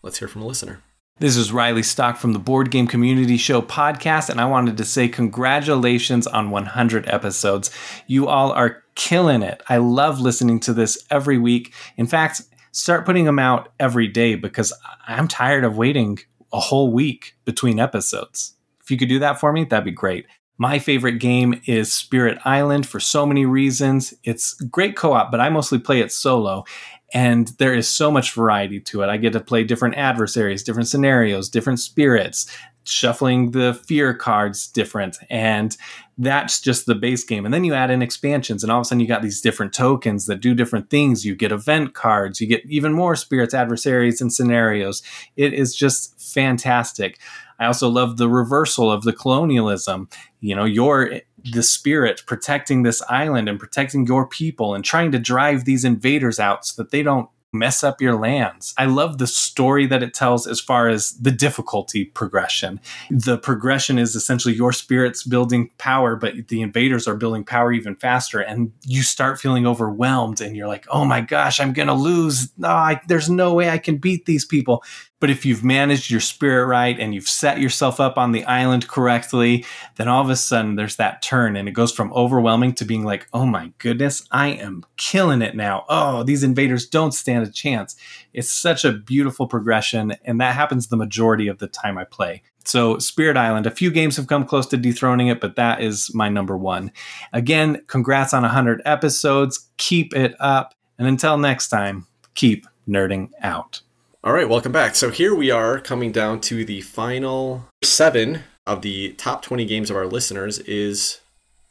let's hear from a listener. This is Riley Stock from the Board Game Community Show podcast, and I wanted to say congratulations on 100 episodes. You all are killing it. I love listening to this every week. In fact, start putting them out every day because I'm tired of waiting a whole week between episodes. If you could do that for me, that'd be great. My favorite game is Spirit Island for so many reasons. It's great co op, but I mostly play it solo and there is so much variety to it. I get to play different adversaries, different scenarios, different spirits, shuffling the fear cards different, and that's just the base game. And then you add in expansions, and all of a sudden you got these different tokens that do different things. You get event cards, you get even more spirits, adversaries, and scenarios. It is just fantastic. I also love the reversal of the colonialism. You know, you're the spirit protecting this island and protecting your people and trying to drive these invaders out so that they don't mess up your lands. I love the story that it tells as far as the difficulty progression. The progression is essentially your spirits building power, but the invaders are building power even faster. And you start feeling overwhelmed and you're like, oh my gosh, I'm going to lose. Ah, I, there's no way I can beat these people. But if you've managed your spirit right and you've set yourself up on the island correctly, then all of a sudden there's that turn and it goes from overwhelming to being like, oh my goodness, I am killing it now. Oh, these invaders don't stand a chance. It's such a beautiful progression, and that happens the majority of the time I play. So, Spirit Island, a few games have come close to dethroning it, but that is my number one. Again, congrats on 100 episodes. Keep it up. And until next time, keep nerding out. All right, welcome back. So here we are coming down to the final seven of the top 20 games of our listeners is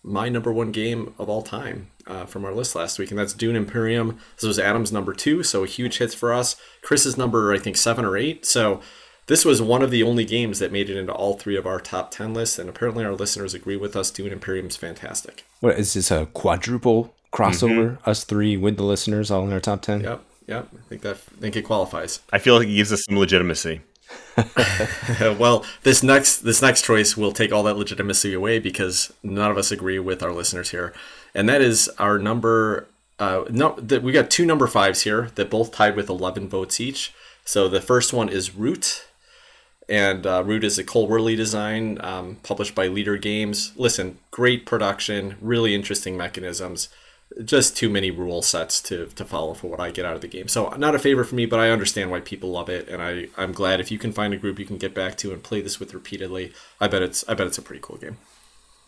my number one game of all time uh, from our list last week, and that's Dune Imperium. This was Adam's number two, so a huge hits for us. Chris's number, I think, seven or eight. So this was one of the only games that made it into all three of our top 10 lists, and apparently our listeners agree with us. Dune Imperium's fantastic. What is this a quadruple crossover? Us three with the listeners all in our top 10? Yep, yep. I think that I think it qualifies. I feel like it gives us some legitimacy. <laughs> well, this next this next choice will take all that legitimacy away because none of us agree with our listeners here, and that is our number. Uh, no, that we got two number fives here that both tied with eleven votes each. So the first one is Root, And uh, Root is a Cole Wehrle design, um, published by Leder Games. Listen, great production, really interesting mechanisms. Just too many rule sets to, to follow for what I get out of the game. So not a favorite for me, but I understand why people love it, and I I'm glad if you can find a group you can get back to and play this with repeatedly. I bet it's I bet it's a pretty cool game.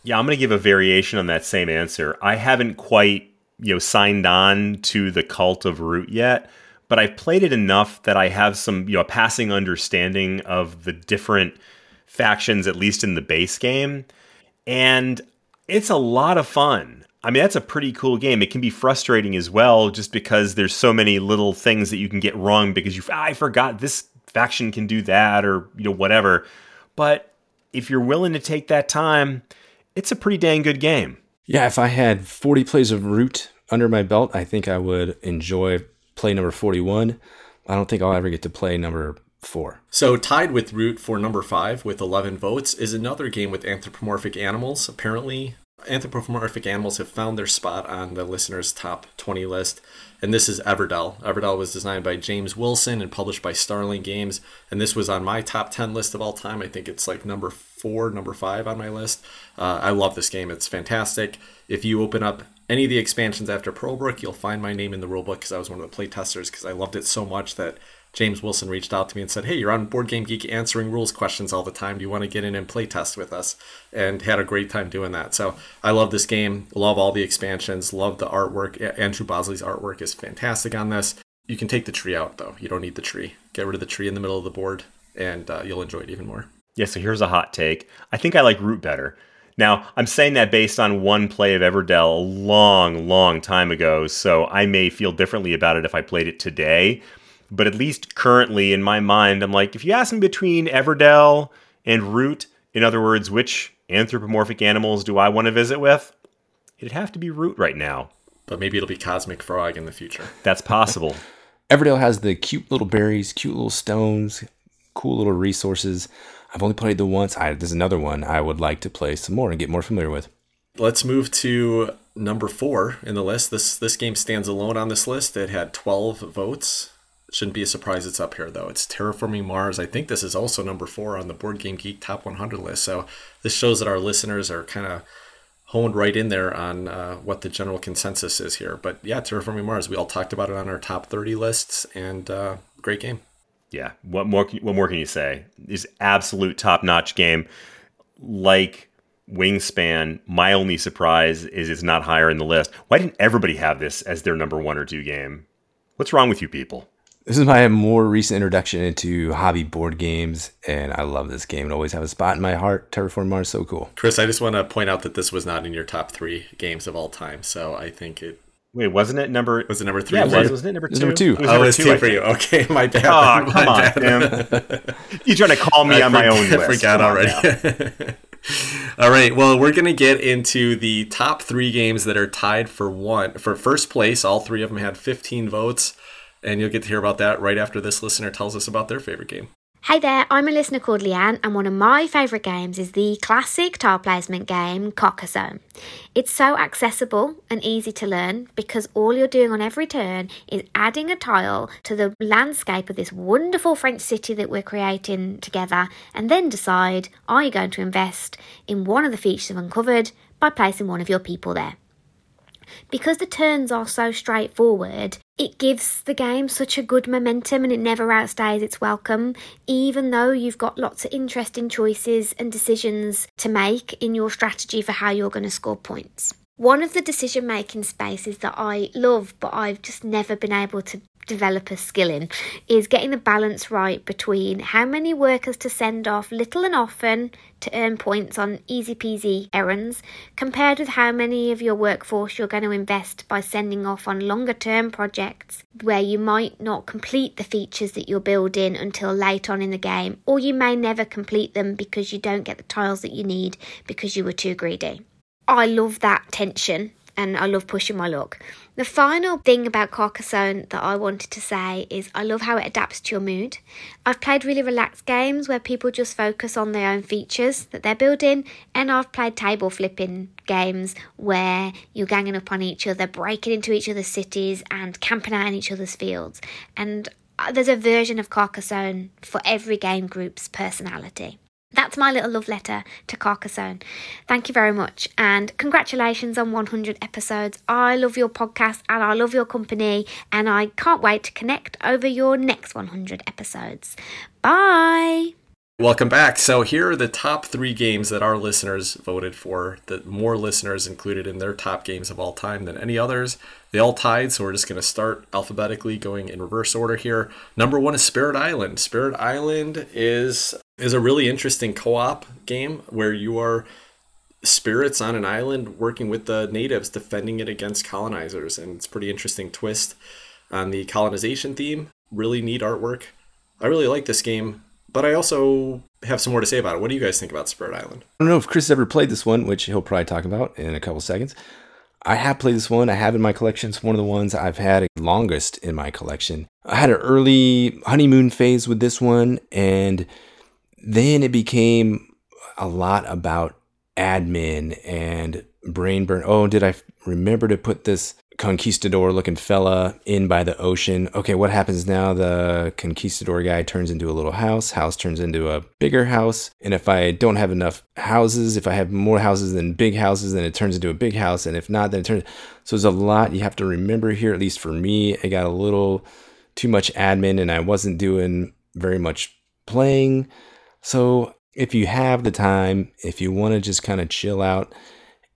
Yeah, I'm to give a variation on that same answer. I haven't quite you know signed on to the cult of Root yet but I've played it enough that I have some, you know, passing understanding of the different factions, at least in the base game. And it's a lot of fun. I mean, that's a pretty cool game. It can be frustrating as well, just because there's so many little things that you can get wrong because you, ah, I forgot this faction can do that or, you know, whatever. But if you're willing to take that time, it's a pretty dang good game. Yeah, if I had 40 plays of Root under my belt, I think I would enjoy play number 41. I don't think I'll ever get to play number four. So, tied with Root for number five with 11 votes is another game with anthropomorphic animals. Apparently, anthropomorphic animals have found their spot on the listeners' top 20 list. And this is Everdell. Everdell was designed by James Wilson and published by Starling Games. And this was on my top 10 list of all time. I think it's like number four, number five on my list. Uh, I love this game. It's fantastic. If you open up any of the expansions after Pearlbrook, you'll find my name in the rulebook because I was one of the playtesters because I loved it so much that James Wilson reached out to me and said, Hey, you're on Board Game Geek answering rules questions all the time. Do you want to get in and play test with us? And had a great time doing that. So I love this game. Love all the expansions. Love the artwork. Andrew Bosley's artwork is fantastic on this. You can take the tree out, though. You don't need the tree. Get rid of the tree in the middle of the board, and uh, you'll enjoy it even more. Yeah, so here's a hot take. I think I like Root better. Now, I'm saying that based on one play of Everdell a long, long time ago, so I may feel differently about it if I played it today. But at least currently in my mind, I'm like, if you ask me between Everdell and Root, in other words, which anthropomorphic animals do I want to visit with? It'd have to be Root right now. But maybe it'll be Cosmic Frog in the future. <laughs> That's possible. Everdell has the cute little berries, cute little stones, cool little resources. I've only played the once. I, there's another one I would like to play some more and get more familiar with. Let's move to number four in the list. This this game stands alone on this list. It had 12 votes. Shouldn't be a surprise it's up here though. It's Terraforming Mars. I think this is also number four on the Board Game Geek Top 100 list. So this shows that our listeners are kind of honed right in there on uh, what the general consensus is here. But yeah, Terraforming Mars. We all talked about it on our top 30 lists, and uh, great game yeah, what more? What more can you say? Is absolute top notch game. Like Wingspan, my only surprise is it's not higher in the list. Why didn't everybody have this as their number one or two game? What's wrong with you people? This is my more recent introduction into hobby board games, and I love this game. It always have a spot in my heart. Terraform Mars, so cool. Chris, I just want to point out that this was not in your top three games of all time, so I think it Wait, wasn't it number? Was it number three? Yeah, it was. Wasn't it number two? Number two. It was oh, number it's two, for you. Okay, my bad. Oh, <laughs> my come on, bad. Tim. <laughs> you trying to call me I on my own <laughs> forgot- list? forgot Come already. All right. Well, we're gonna get into the top three games that are tied for one for first place. All three of them had 15 votes, and you'll get to hear about that right after this listener tells us about their favorite game. Hey there, I'm a listener called Leanne, and one of my favourite games is the classic tile placement game Carcassonne. It's so accessible and easy to learn because all you're doing on every turn is adding a tile to the landscape of this wonderful French city that we're creating together, and then decide are you going to invest in one of the features I've uncovered by placing one of your people there. Because the turns are so straightforward, it gives the game such a good momentum and it never outstays its welcome, even though you've got lots of interesting choices and decisions to make in your strategy for how you're going to score points. One of the decision making spaces that I love, but I've just never been able to develop a skill in, is getting the balance right between how many workers to send off little and often to earn points on easy peasy errands, compared with how many of your workforce you're going to invest by sending off on longer term projects where you might not complete the features that you're building until late on in the game, or you may never complete them because you don't get the tiles that you need because you were too greedy. I love that tension and I love pushing my luck. The final thing about Carcassonne that I wanted to say is I love how it adapts to your mood. I've played really relaxed games where people just focus on their own features that they're building, and I've played table flipping games where you're ganging up on each other, breaking into each other's cities, and camping out in each other's fields. And uh, there's a version of Carcassonne for every game group's personality. That's my little love letter to Carcassonne. Thank you very much and congratulations on 100 episodes. I love your podcast and I love your company and I can't wait to connect over your next 100 episodes. Bye. Welcome back. So here are the top three games that our listeners voted for. That more listeners included in their top games of all time than any others. They all tied, so we're just going to start alphabetically, going in reverse order here. Number one is Spirit Island. Spirit Island is is a really interesting co-op game where you are spirits on an island working with the natives, defending it against colonizers, and it's pretty interesting twist on the colonization theme. Really neat artwork. I really like this game but I also have some more to say about it. What do you guys think about Spirit Island? I don't know if Chris has ever played this one, which he'll probably talk about in a couple seconds. I have played this one. I have in my collection. It's one of the ones I've had longest in my collection. I had an early honeymoon phase with this one, and then it became a lot about admin and brain burn. Oh, did I remember to put this conquistador looking fella in by the ocean. Okay, what happens now? The conquistador guy turns into a little house, house turns into a bigger house. And if I don't have enough houses, if I have more houses than big houses, then it turns into a big house. And if not, then it turns. So there's a lot you have to remember here, at least for me. I got a little too much admin and I wasn't doing very much playing. So if you have the time, if you want to just kind of chill out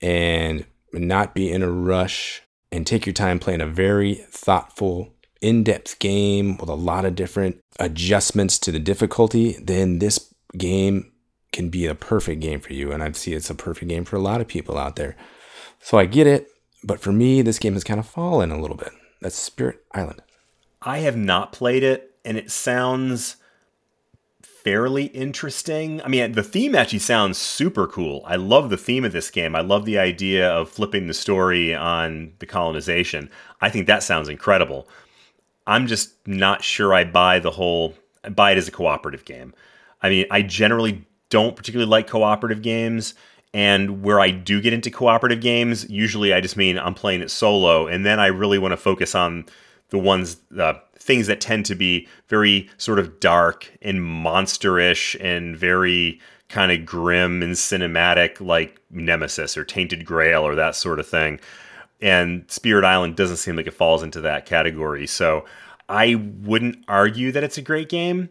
and not be in a rush and take your time playing a very thoughtful, in depth game with a lot of different adjustments to the difficulty, then this game can be a perfect game for you. And I see it's a perfect game for a lot of people out there. So I get it. But for me, this game has kind of fallen a little bit. That's Spirit Island. I have not played it, and it sounds fairly interesting. I mean, the theme actually sounds super cool. I love the theme of this game. I love the idea of flipping the story on the colonization. I think that sounds incredible. I'm just not sure I buy the whole I buy it as a cooperative game. I mean, I generally don't particularly like cooperative games. And where I do get into cooperative games, usually I just mean I'm playing it solo, and then I really want to focus on the ones, uh, things that tend to be very sort of dark and monsterish and very kind of grim and cinematic, like Nemesis or Tainted Grail or that sort of thing. And Spirit Island doesn't seem like it falls into that category. So I wouldn't argue that it's a great game.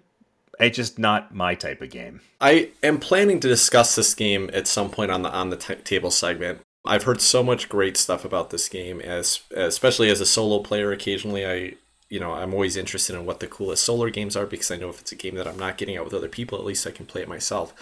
It's just not my type of game. I am planning to discuss this game at some point on the on the t- table segment. I've heard so much great stuff about this game, as especially as a solo player. Occasionally, I you know, I'm always interested in what the coolest solar games are because I know if it's a game that I'm not getting out with other people, at least I can play it myself.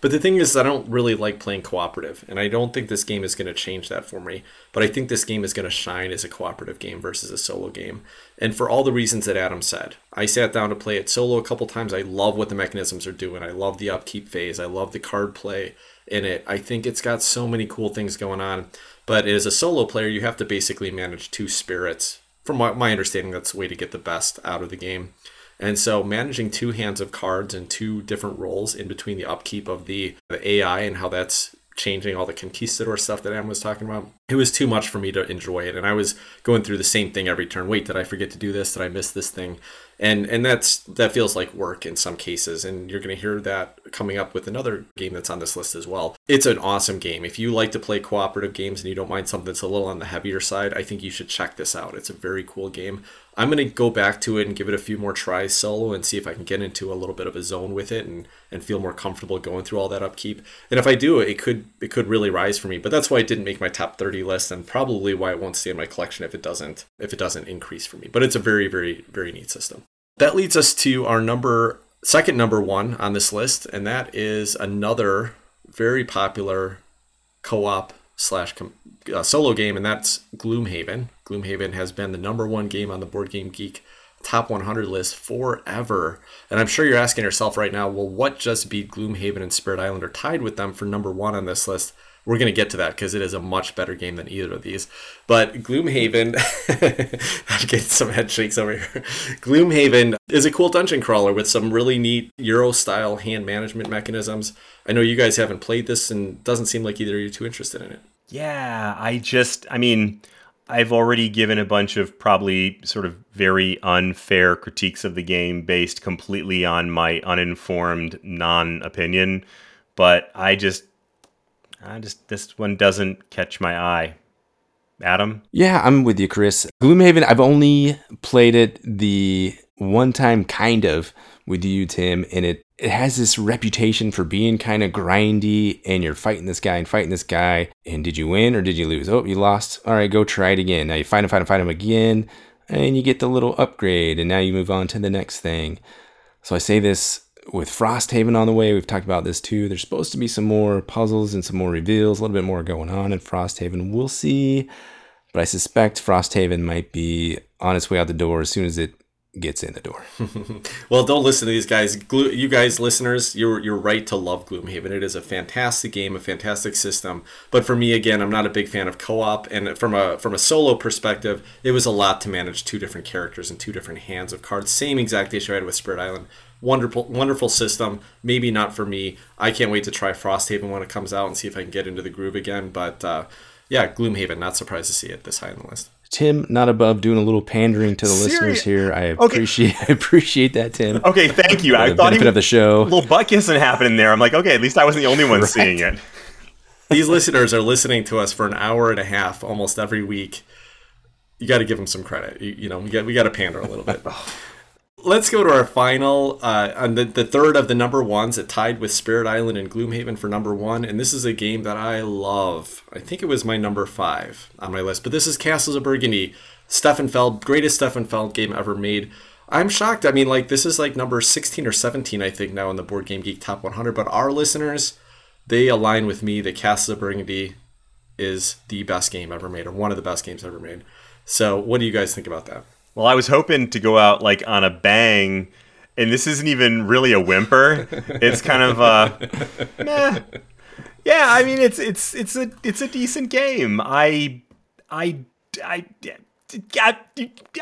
But the thing is, I don't really like playing cooperative, and I don't think this game is going to change that for me. But I think this game is going to shine as a cooperative game versus a solo game. And for all the reasons that Adam said, I sat down to play it solo a couple times. I love what the mechanisms are doing. I love the upkeep phase. I love the card play in it. I think it's got so many cool things going on. But as a solo player, you have to basically manage two spirits from my, understanding, that's the way to get the best out of the game. And so managing two hands of cards and two different roles in between the upkeep of the, the AI and how that's changing all the conquistador stuff that Am was talking about, it was too much for me to enjoy it. And I was going through the same thing every turn. Wait, did I forget to do this? Did I miss this thing? And and that's that feels like work in some cases. And you're gonna hear that coming up with another game that's on this list as well. It's an awesome game. If you like to play cooperative games and you don't mind something that's a little on the heavier side, I think you should check this out. It's a very cool game. I'm going to go back to it and give it a few more tries solo and see if I can get into a little bit of a zone with it and, and feel more comfortable going through all that upkeep. And if I do, it could it could really rise for me. But that's why it didn't make my top 30 list and probably why it won't stay in my collection if it doesn't if it doesn't increase for me. But it's a very very very neat system. That leads us to our number second number 1 on this list and that is another very popular co-op slash uh, solo game, and that's Gloomhaven. Gloomhaven has been the number one game on the Board Game Geek top 100 list forever. And I'm sure you're asking yourself right now, well, what just beat Gloomhaven and Spirit Island are tied with them for number one on this list? We're going to get to that because it is a much better game than either of these. But Gloomhaven, <laughs> I'm getting some head shakes over here. Gloomhaven is a cool dungeon crawler with some really neat Euro style hand management mechanisms. I know you guys haven't played this and doesn't seem like either of you too interested in it. Yeah, I just, I mean, I've already given a bunch of probably sort of very unfair critiques of the game based completely on my uninformed non opinion, but I just I just this one doesn't catch my eye. Adam? Yeah, I'm with you, Chris. Gloomhaven, I've only played it the one time kind of with you, Tim, and it it has this reputation for being kind of grindy and you're fighting this guy and fighting this guy. And did you win or did you lose? Oh, you lost. All right, go try it again. Now you fight him, fight him, fight him again. And you get the little upgrade. And now you move on to the next thing. So I say this with Frosthaven on the way. We've talked about this too. There's supposed to be some more puzzles and some more reveals, a little bit more going on in Frosthaven. We'll see. But I suspect Frosthaven might be on its way out the door as soon as it gets in the door. <laughs> well, don't listen to these guys. You guys, listeners, you're you're right to love Gloomhaven. It is a fantastic game, a fantastic system. But for me, again, I'm not a big fan of co-op. And from a from a solo perspective, it was a lot to manage two different characters and two different hands of cards. Same exact issue I had with Spirit Island. Wonderful, wonderful system. Maybe not for me. I can't wait to try Frosthaven when it comes out and see if I can get into the groove again. But uh, yeah, Gloomhaven. Not surprised to see it this high on the list. Tim, not above doing a little pandering to the listeners here. I appreciate okay. <laughs> I appreciate that, Tim. Okay, thank you. I thought benefit of the show. A little butt kissing happening there. I'm like, okay, at least I wasn't the only one right. seeing it. These listeners are listening to us for an hour and a half almost every week. You got to give them some credit. You, you know, we got we got to pander a little bit. <laughs> let's go to our final uh, on the, the third of the number ones it tied with spirit island and gloomhaven for number one and this is a game that i love. I think it was my number five on my list but this is castles of burgundy. Stefan feld greatest stefan feld game ever made. I'm shocked. I mean like this is like number 16 or 17 i think now in the board game geek top 100 but our listeners they align with me. That castles of burgundy is the best game ever made or one of the best games ever made. So what do you guys think about that well, I was hoping to go out like on a bang, and this isn't even really a whimper. It's kind of uh, <laughs> meh. Yeah, I mean it's it's it's a it's a decent game. I I I I,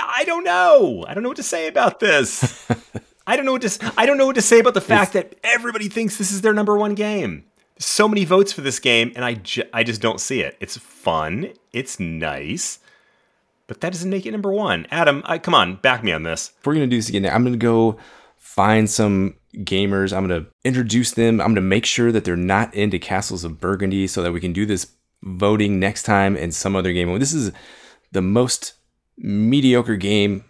I don't know. I don't know what to say about this. <laughs> I don't know what to I don't know what to say about the fact that everybody thinks this is their number one game. So many votes for this game, and I ju- I just don't see it. It's fun. It's nice but that doesn't make it number one. Adam, I, come on, back me on this. If we're gonna do this again, I'm gonna go find some gamers. I'm gonna introduce them. I'm gonna make sure that they're not into Castles of Burgundy, so that we can do this voting next time in some other game. This is the most mediocre game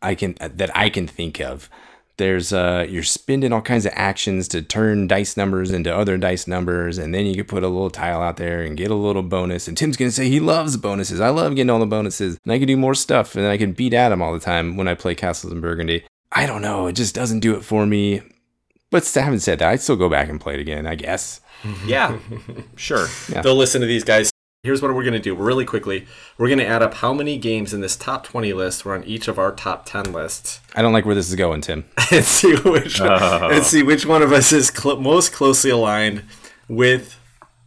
I can that I can think of. There's uh, you're spending all kinds of actions to turn dice numbers into other dice numbers, and then you can put a little tile out there and get a little bonus. And Tim's gonna say he loves bonuses. I love getting all the bonuses, and I can do more stuff, and I can beat Adam all the time when I play Castles in Burgundy. I don't know, it just doesn't do it for me. But having said that, I'd still go back and play it again, I guess. Yeah, <laughs> sure. Yeah. They'll listen to these guys Here's what we're going to do really quickly. We're going to add up how many games in this top 20 list were on each of our top 10 lists. I don't like where this is going, Tim. <laughs> and see which one, <laughs> oh. and see which one of us is cl- most closely aligned with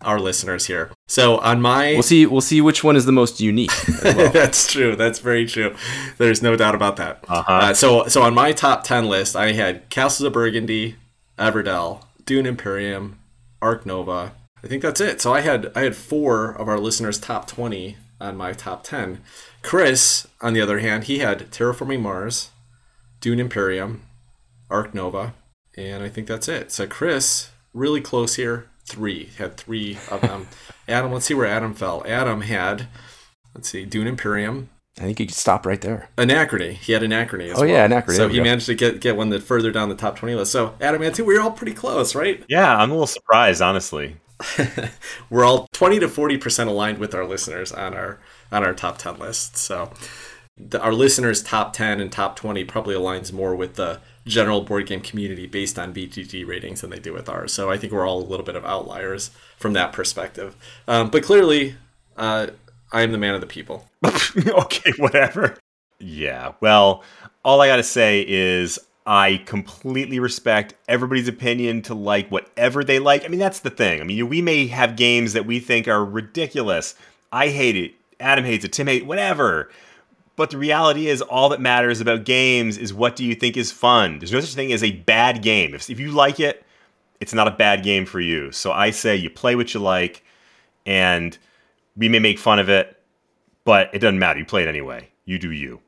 our listeners here. So on my We'll see we'll see which one is the most unique. <laughs> Well. That's true. That's very true. There's no doubt about that. Uh-huh. Uh, so so on my top 10 list, I had Castles of Burgundy, Everdell, Dune Imperium, Ark Nova, I think that's it. So I had I had four of our listeners' top twenty on my top ten. Chris, on the other hand, he had Terraforming Mars, Dune Imperium, Ark Nova, and I think that's it. So Chris, really close here. Three had three of them. <laughs> Adam, let's see where Adam fell. Adam had, let's see, Dune Imperium. I think you could stop right there. Anachrony. He had Anachrony as oh, well. yeah, Anachrony. So he go. managed to get, get one that further down the top 20 list. So, Adam and two, we were all pretty close, right? Yeah, I'm a little surprised, honestly. <laughs> we're all 20 to 40 percent aligned with our listeners on our on our top 10 list. So the, our listeners top 10 and top 20 probably aligns more with the general board game community based on bgg ratings than they do with ours. So i think we're all a little bit of outliers from that perspective. Um, but clearly uh, i am the man of the people. <laughs> Okay whatever. Yeah well all i gotta say is I completely respect everybody's opinion to like whatever they like. I mean, that's the thing. I mean, we may have games that we think are ridiculous. I hate it. Adam hates it. Tim hates it, whatever. But the reality is, all that matters about games is what do you think is fun. There's no such thing as a bad game. If, if you like it, it's not a bad game for you. So I say you play what you like, and we may make fun of it, but it doesn't matter. You play it anyway. You do you.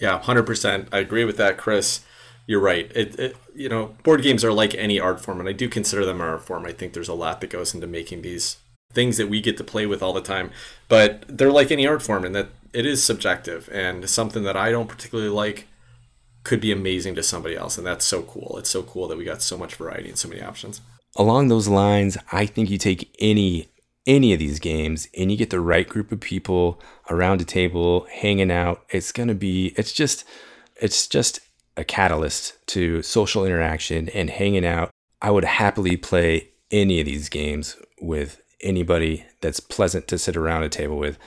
Yeah, hundred percent. I agree with that, Chris. You're right. It, it, you know, board games are like any art form, and I do consider them an art form. I think there's a lot that goes into making these things that we get to play with all the time. But they're like any art form, in that it is subjective, and something that I don't particularly like could be amazing to somebody else, and that's so cool. It's so cool that we got so much variety and so many options. Along those lines, I think you take any any of these games and you get the right group of people around a table hanging out. It's gonna be. It's just. It's just a catalyst to social interaction and hanging out. I would happily play any of these games with anybody that's pleasant to sit around a table with.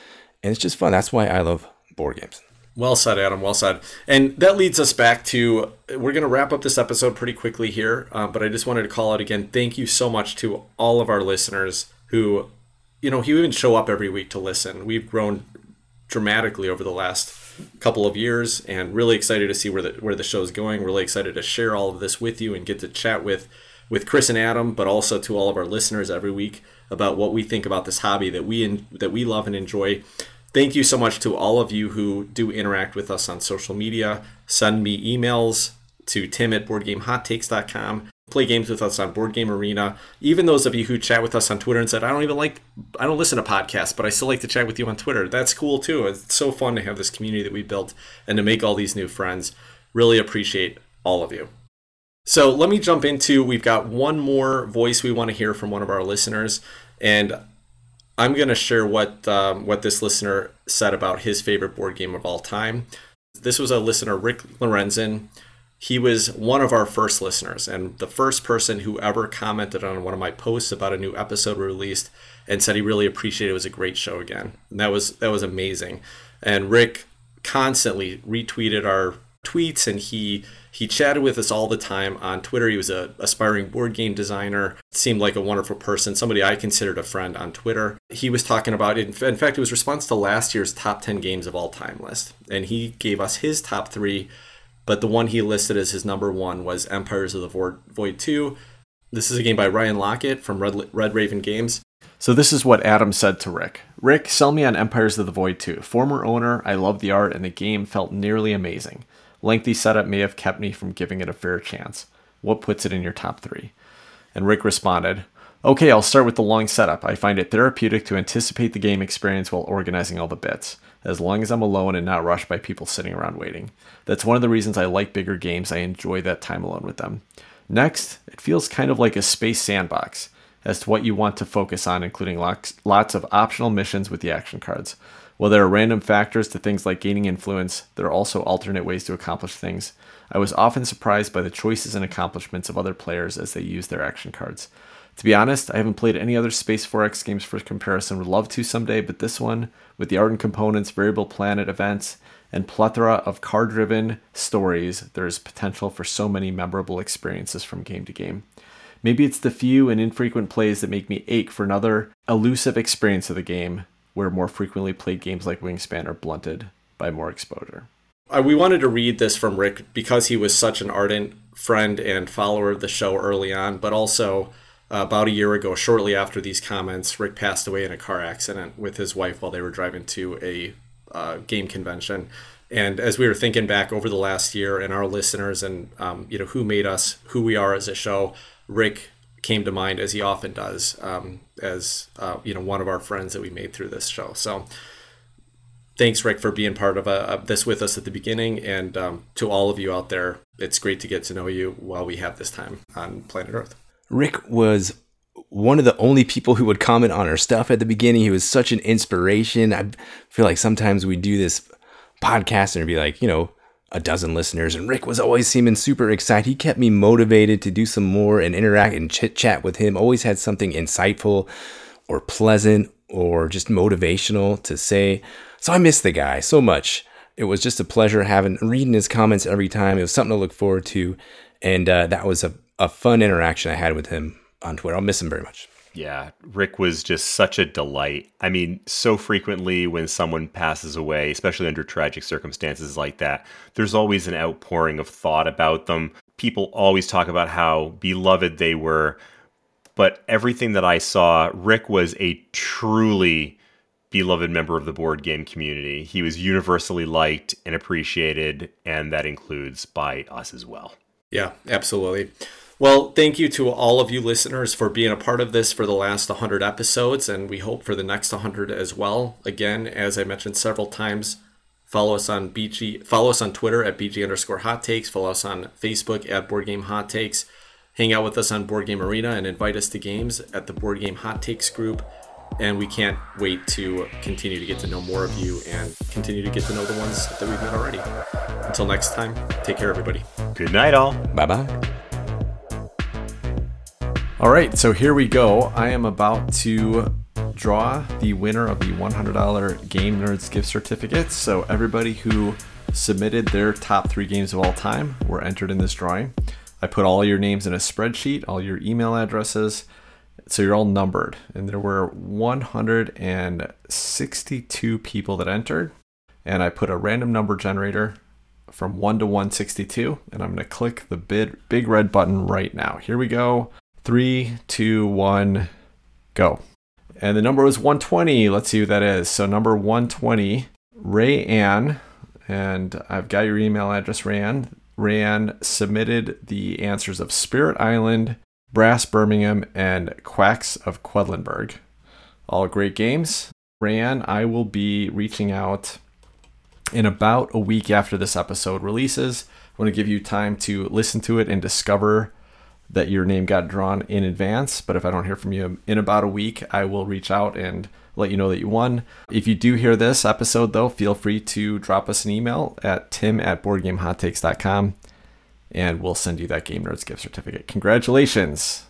And it's just fun. That's why I love board games. Well said, Adam. Well said. And that leads us back to we're going to wrap up this episode pretty quickly here, uh, but I just wanted to call out again thank you so much to all of our listeners who, you know, who even show up every week to listen. We've grown dramatically over the last couple of years and really excited to see where the where the show's going. Really excited to share all of this with you and get to chat with with Chris and Adam, but also to all of our listeners every week about what we think about this hobby that we in, that we love and enjoy. Thank you so much to all of you who do interact with us on social media. Send me emails to tim at boardgamehottakes.com play games with us on Board Game Arena. Even those of you who chat with us on Twitter and said, I don't even like, I don't listen to podcasts, but I still like to chat with you on Twitter. That's cool too. It's so fun to have this community that we built and to make all these new friends. Really appreciate all of you. So let me jump into, we've got one more voice we want to hear from one of our listeners. And I'm going to share what um, what this listener said about his favorite board game of all time. This was a listener, Rick Lorenzen, he was one of our first listeners and the first person who ever commented on one of my posts about a new episode released and said he really appreciated it. was a great show again. And that was that was amazing. And Rick constantly retweeted our tweets and he he chatted with us all the time on Twitter. He was a aspiring board game designer. Seemed like a wonderful person, somebody I considered a friend on Twitter. He was talking about. In fact, it was response to last year's top 10 games of all time list. And he gave us his top 3 but the one he listed as his number one was Empires of the Void 2. This is a game by Ryan Laukat from Red, Red Raven Games. So this is what Adam said to Rick. Rick, sell me on Empires of the Void 2. Former owner, I love the art and the game felt nearly amazing. Lengthy setup may have kept me from giving it a fair chance. What puts it in your top 3? And Rick responded, Okay, I'll start with the long setup. I find it therapeutic to anticipate the game experience while organizing all the bits as long as I'm alone and not rushed by people sitting around waiting. That's one of the reasons I like bigger games. I enjoy that time alone with them. Next, it feels kind of like a space sandbox as to what you want to focus on, including lots, lots of optional missions with the action cards. While there are random factors to things like gaining influence, there are also alternate ways to accomplish things. I was often surprised by the choices and accomplishments of other players as they use their action cards. To be honest, I haven't played any other Space 4X games for comparison. Would love to someday, but this one, with the art and components, variable planet events, and plethora of car driven stories, there is potential for so many memorable experiences from game to game. Maybe it's the few and infrequent plays that make me ache for another elusive experience of the game, where more frequently played games like Wingspan are blunted by more exposure. Uh, we wanted to read this from Rick because he was such an ardent friend and follower of the show early on, but also uh, about a year ago, shortly after these comments, Rick passed away in a car accident with his wife while they were driving to a uh, game convention. And as we were thinking back over the last year and our listeners and um, you know who made us who we are as a show, Rick came to mind as he often does um, as uh, you know one of our friends that we made through this show. So thanks Rick for being part of, uh, this with us at the beginning, and um, to all of you out there, it's great to get to know you while we have this time on planet Earth. Rick was one of the only people who would comment on our stuff at the beginning. He was such an inspiration. I feel like sometimes we do this podcast and it'd be like, you know, a dozen listeners, and Rick was always seeming super excited. He kept me motivated to do some more and interact and chit chat with him. Always had something insightful or pleasant or just motivational to say. So I miss the guy so much. It was just a pleasure having reading his comments every time. It was something to look forward to, and uh, that was a a fun interaction I had with him on Twitter. I'll miss him very much. Yeah, Rick was just such a delight. I mean, so frequently when someone passes away, especially under tragic circumstances like that, there's always an outpouring of thought about them. People always talk about how beloved they were. But everything that I saw, Rick was a truly beloved member of the board game community. He was universally liked and appreciated, and that includes by us as well. Yeah, absolutely. Well, thank you to all of you listeners for being a part of this for the last 100 episodes, and we hope for the next 100 as well. Again, as I mentioned several times, follow us on BG, follow us on Twitter at BG underscore hot takes, follow us on Facebook at Board Game Hot Takes, hang out with us on Board Game Arena, and invite us to games at the Board Game Hot Takes group. And we can't wait to continue to get to know more of you and continue to get to know the ones that we've met already. Until next time, take care, everybody. Good night, all. Bye bye. All right, so here we go. I am about to draw the winner of the $100 Game Nerds gift certificates. So everybody who submitted their top three games of all time were entered in this drawing. I put all your names in a spreadsheet, all your email addresses, so you're all numbered. And there were 162 people that entered. And I put a random number generator from 1 to 162. And I'm going to click the big, big red button right now. Here we go. Three, two, one, go. And the number was 120. Let's see who that is. So number 120, Ray Ann. And I've got your email address, Rayanne. Rayanne submitted the answers of Spirit Island, Brass Birmingham, and Quacks of Quedlinburg. All great games. Rayanne, I will be reaching out in about a week after this episode releases. I want to give you time to listen to it and discover that your name got drawn in advance. But if I don't hear from you in about a week, I will reach out and let you know that you won. If you do hear this episode, though, feel free to drop us an email at tim at boardgamehottakes.com and we'll send you that Game Nerds gift certificate. Congratulations!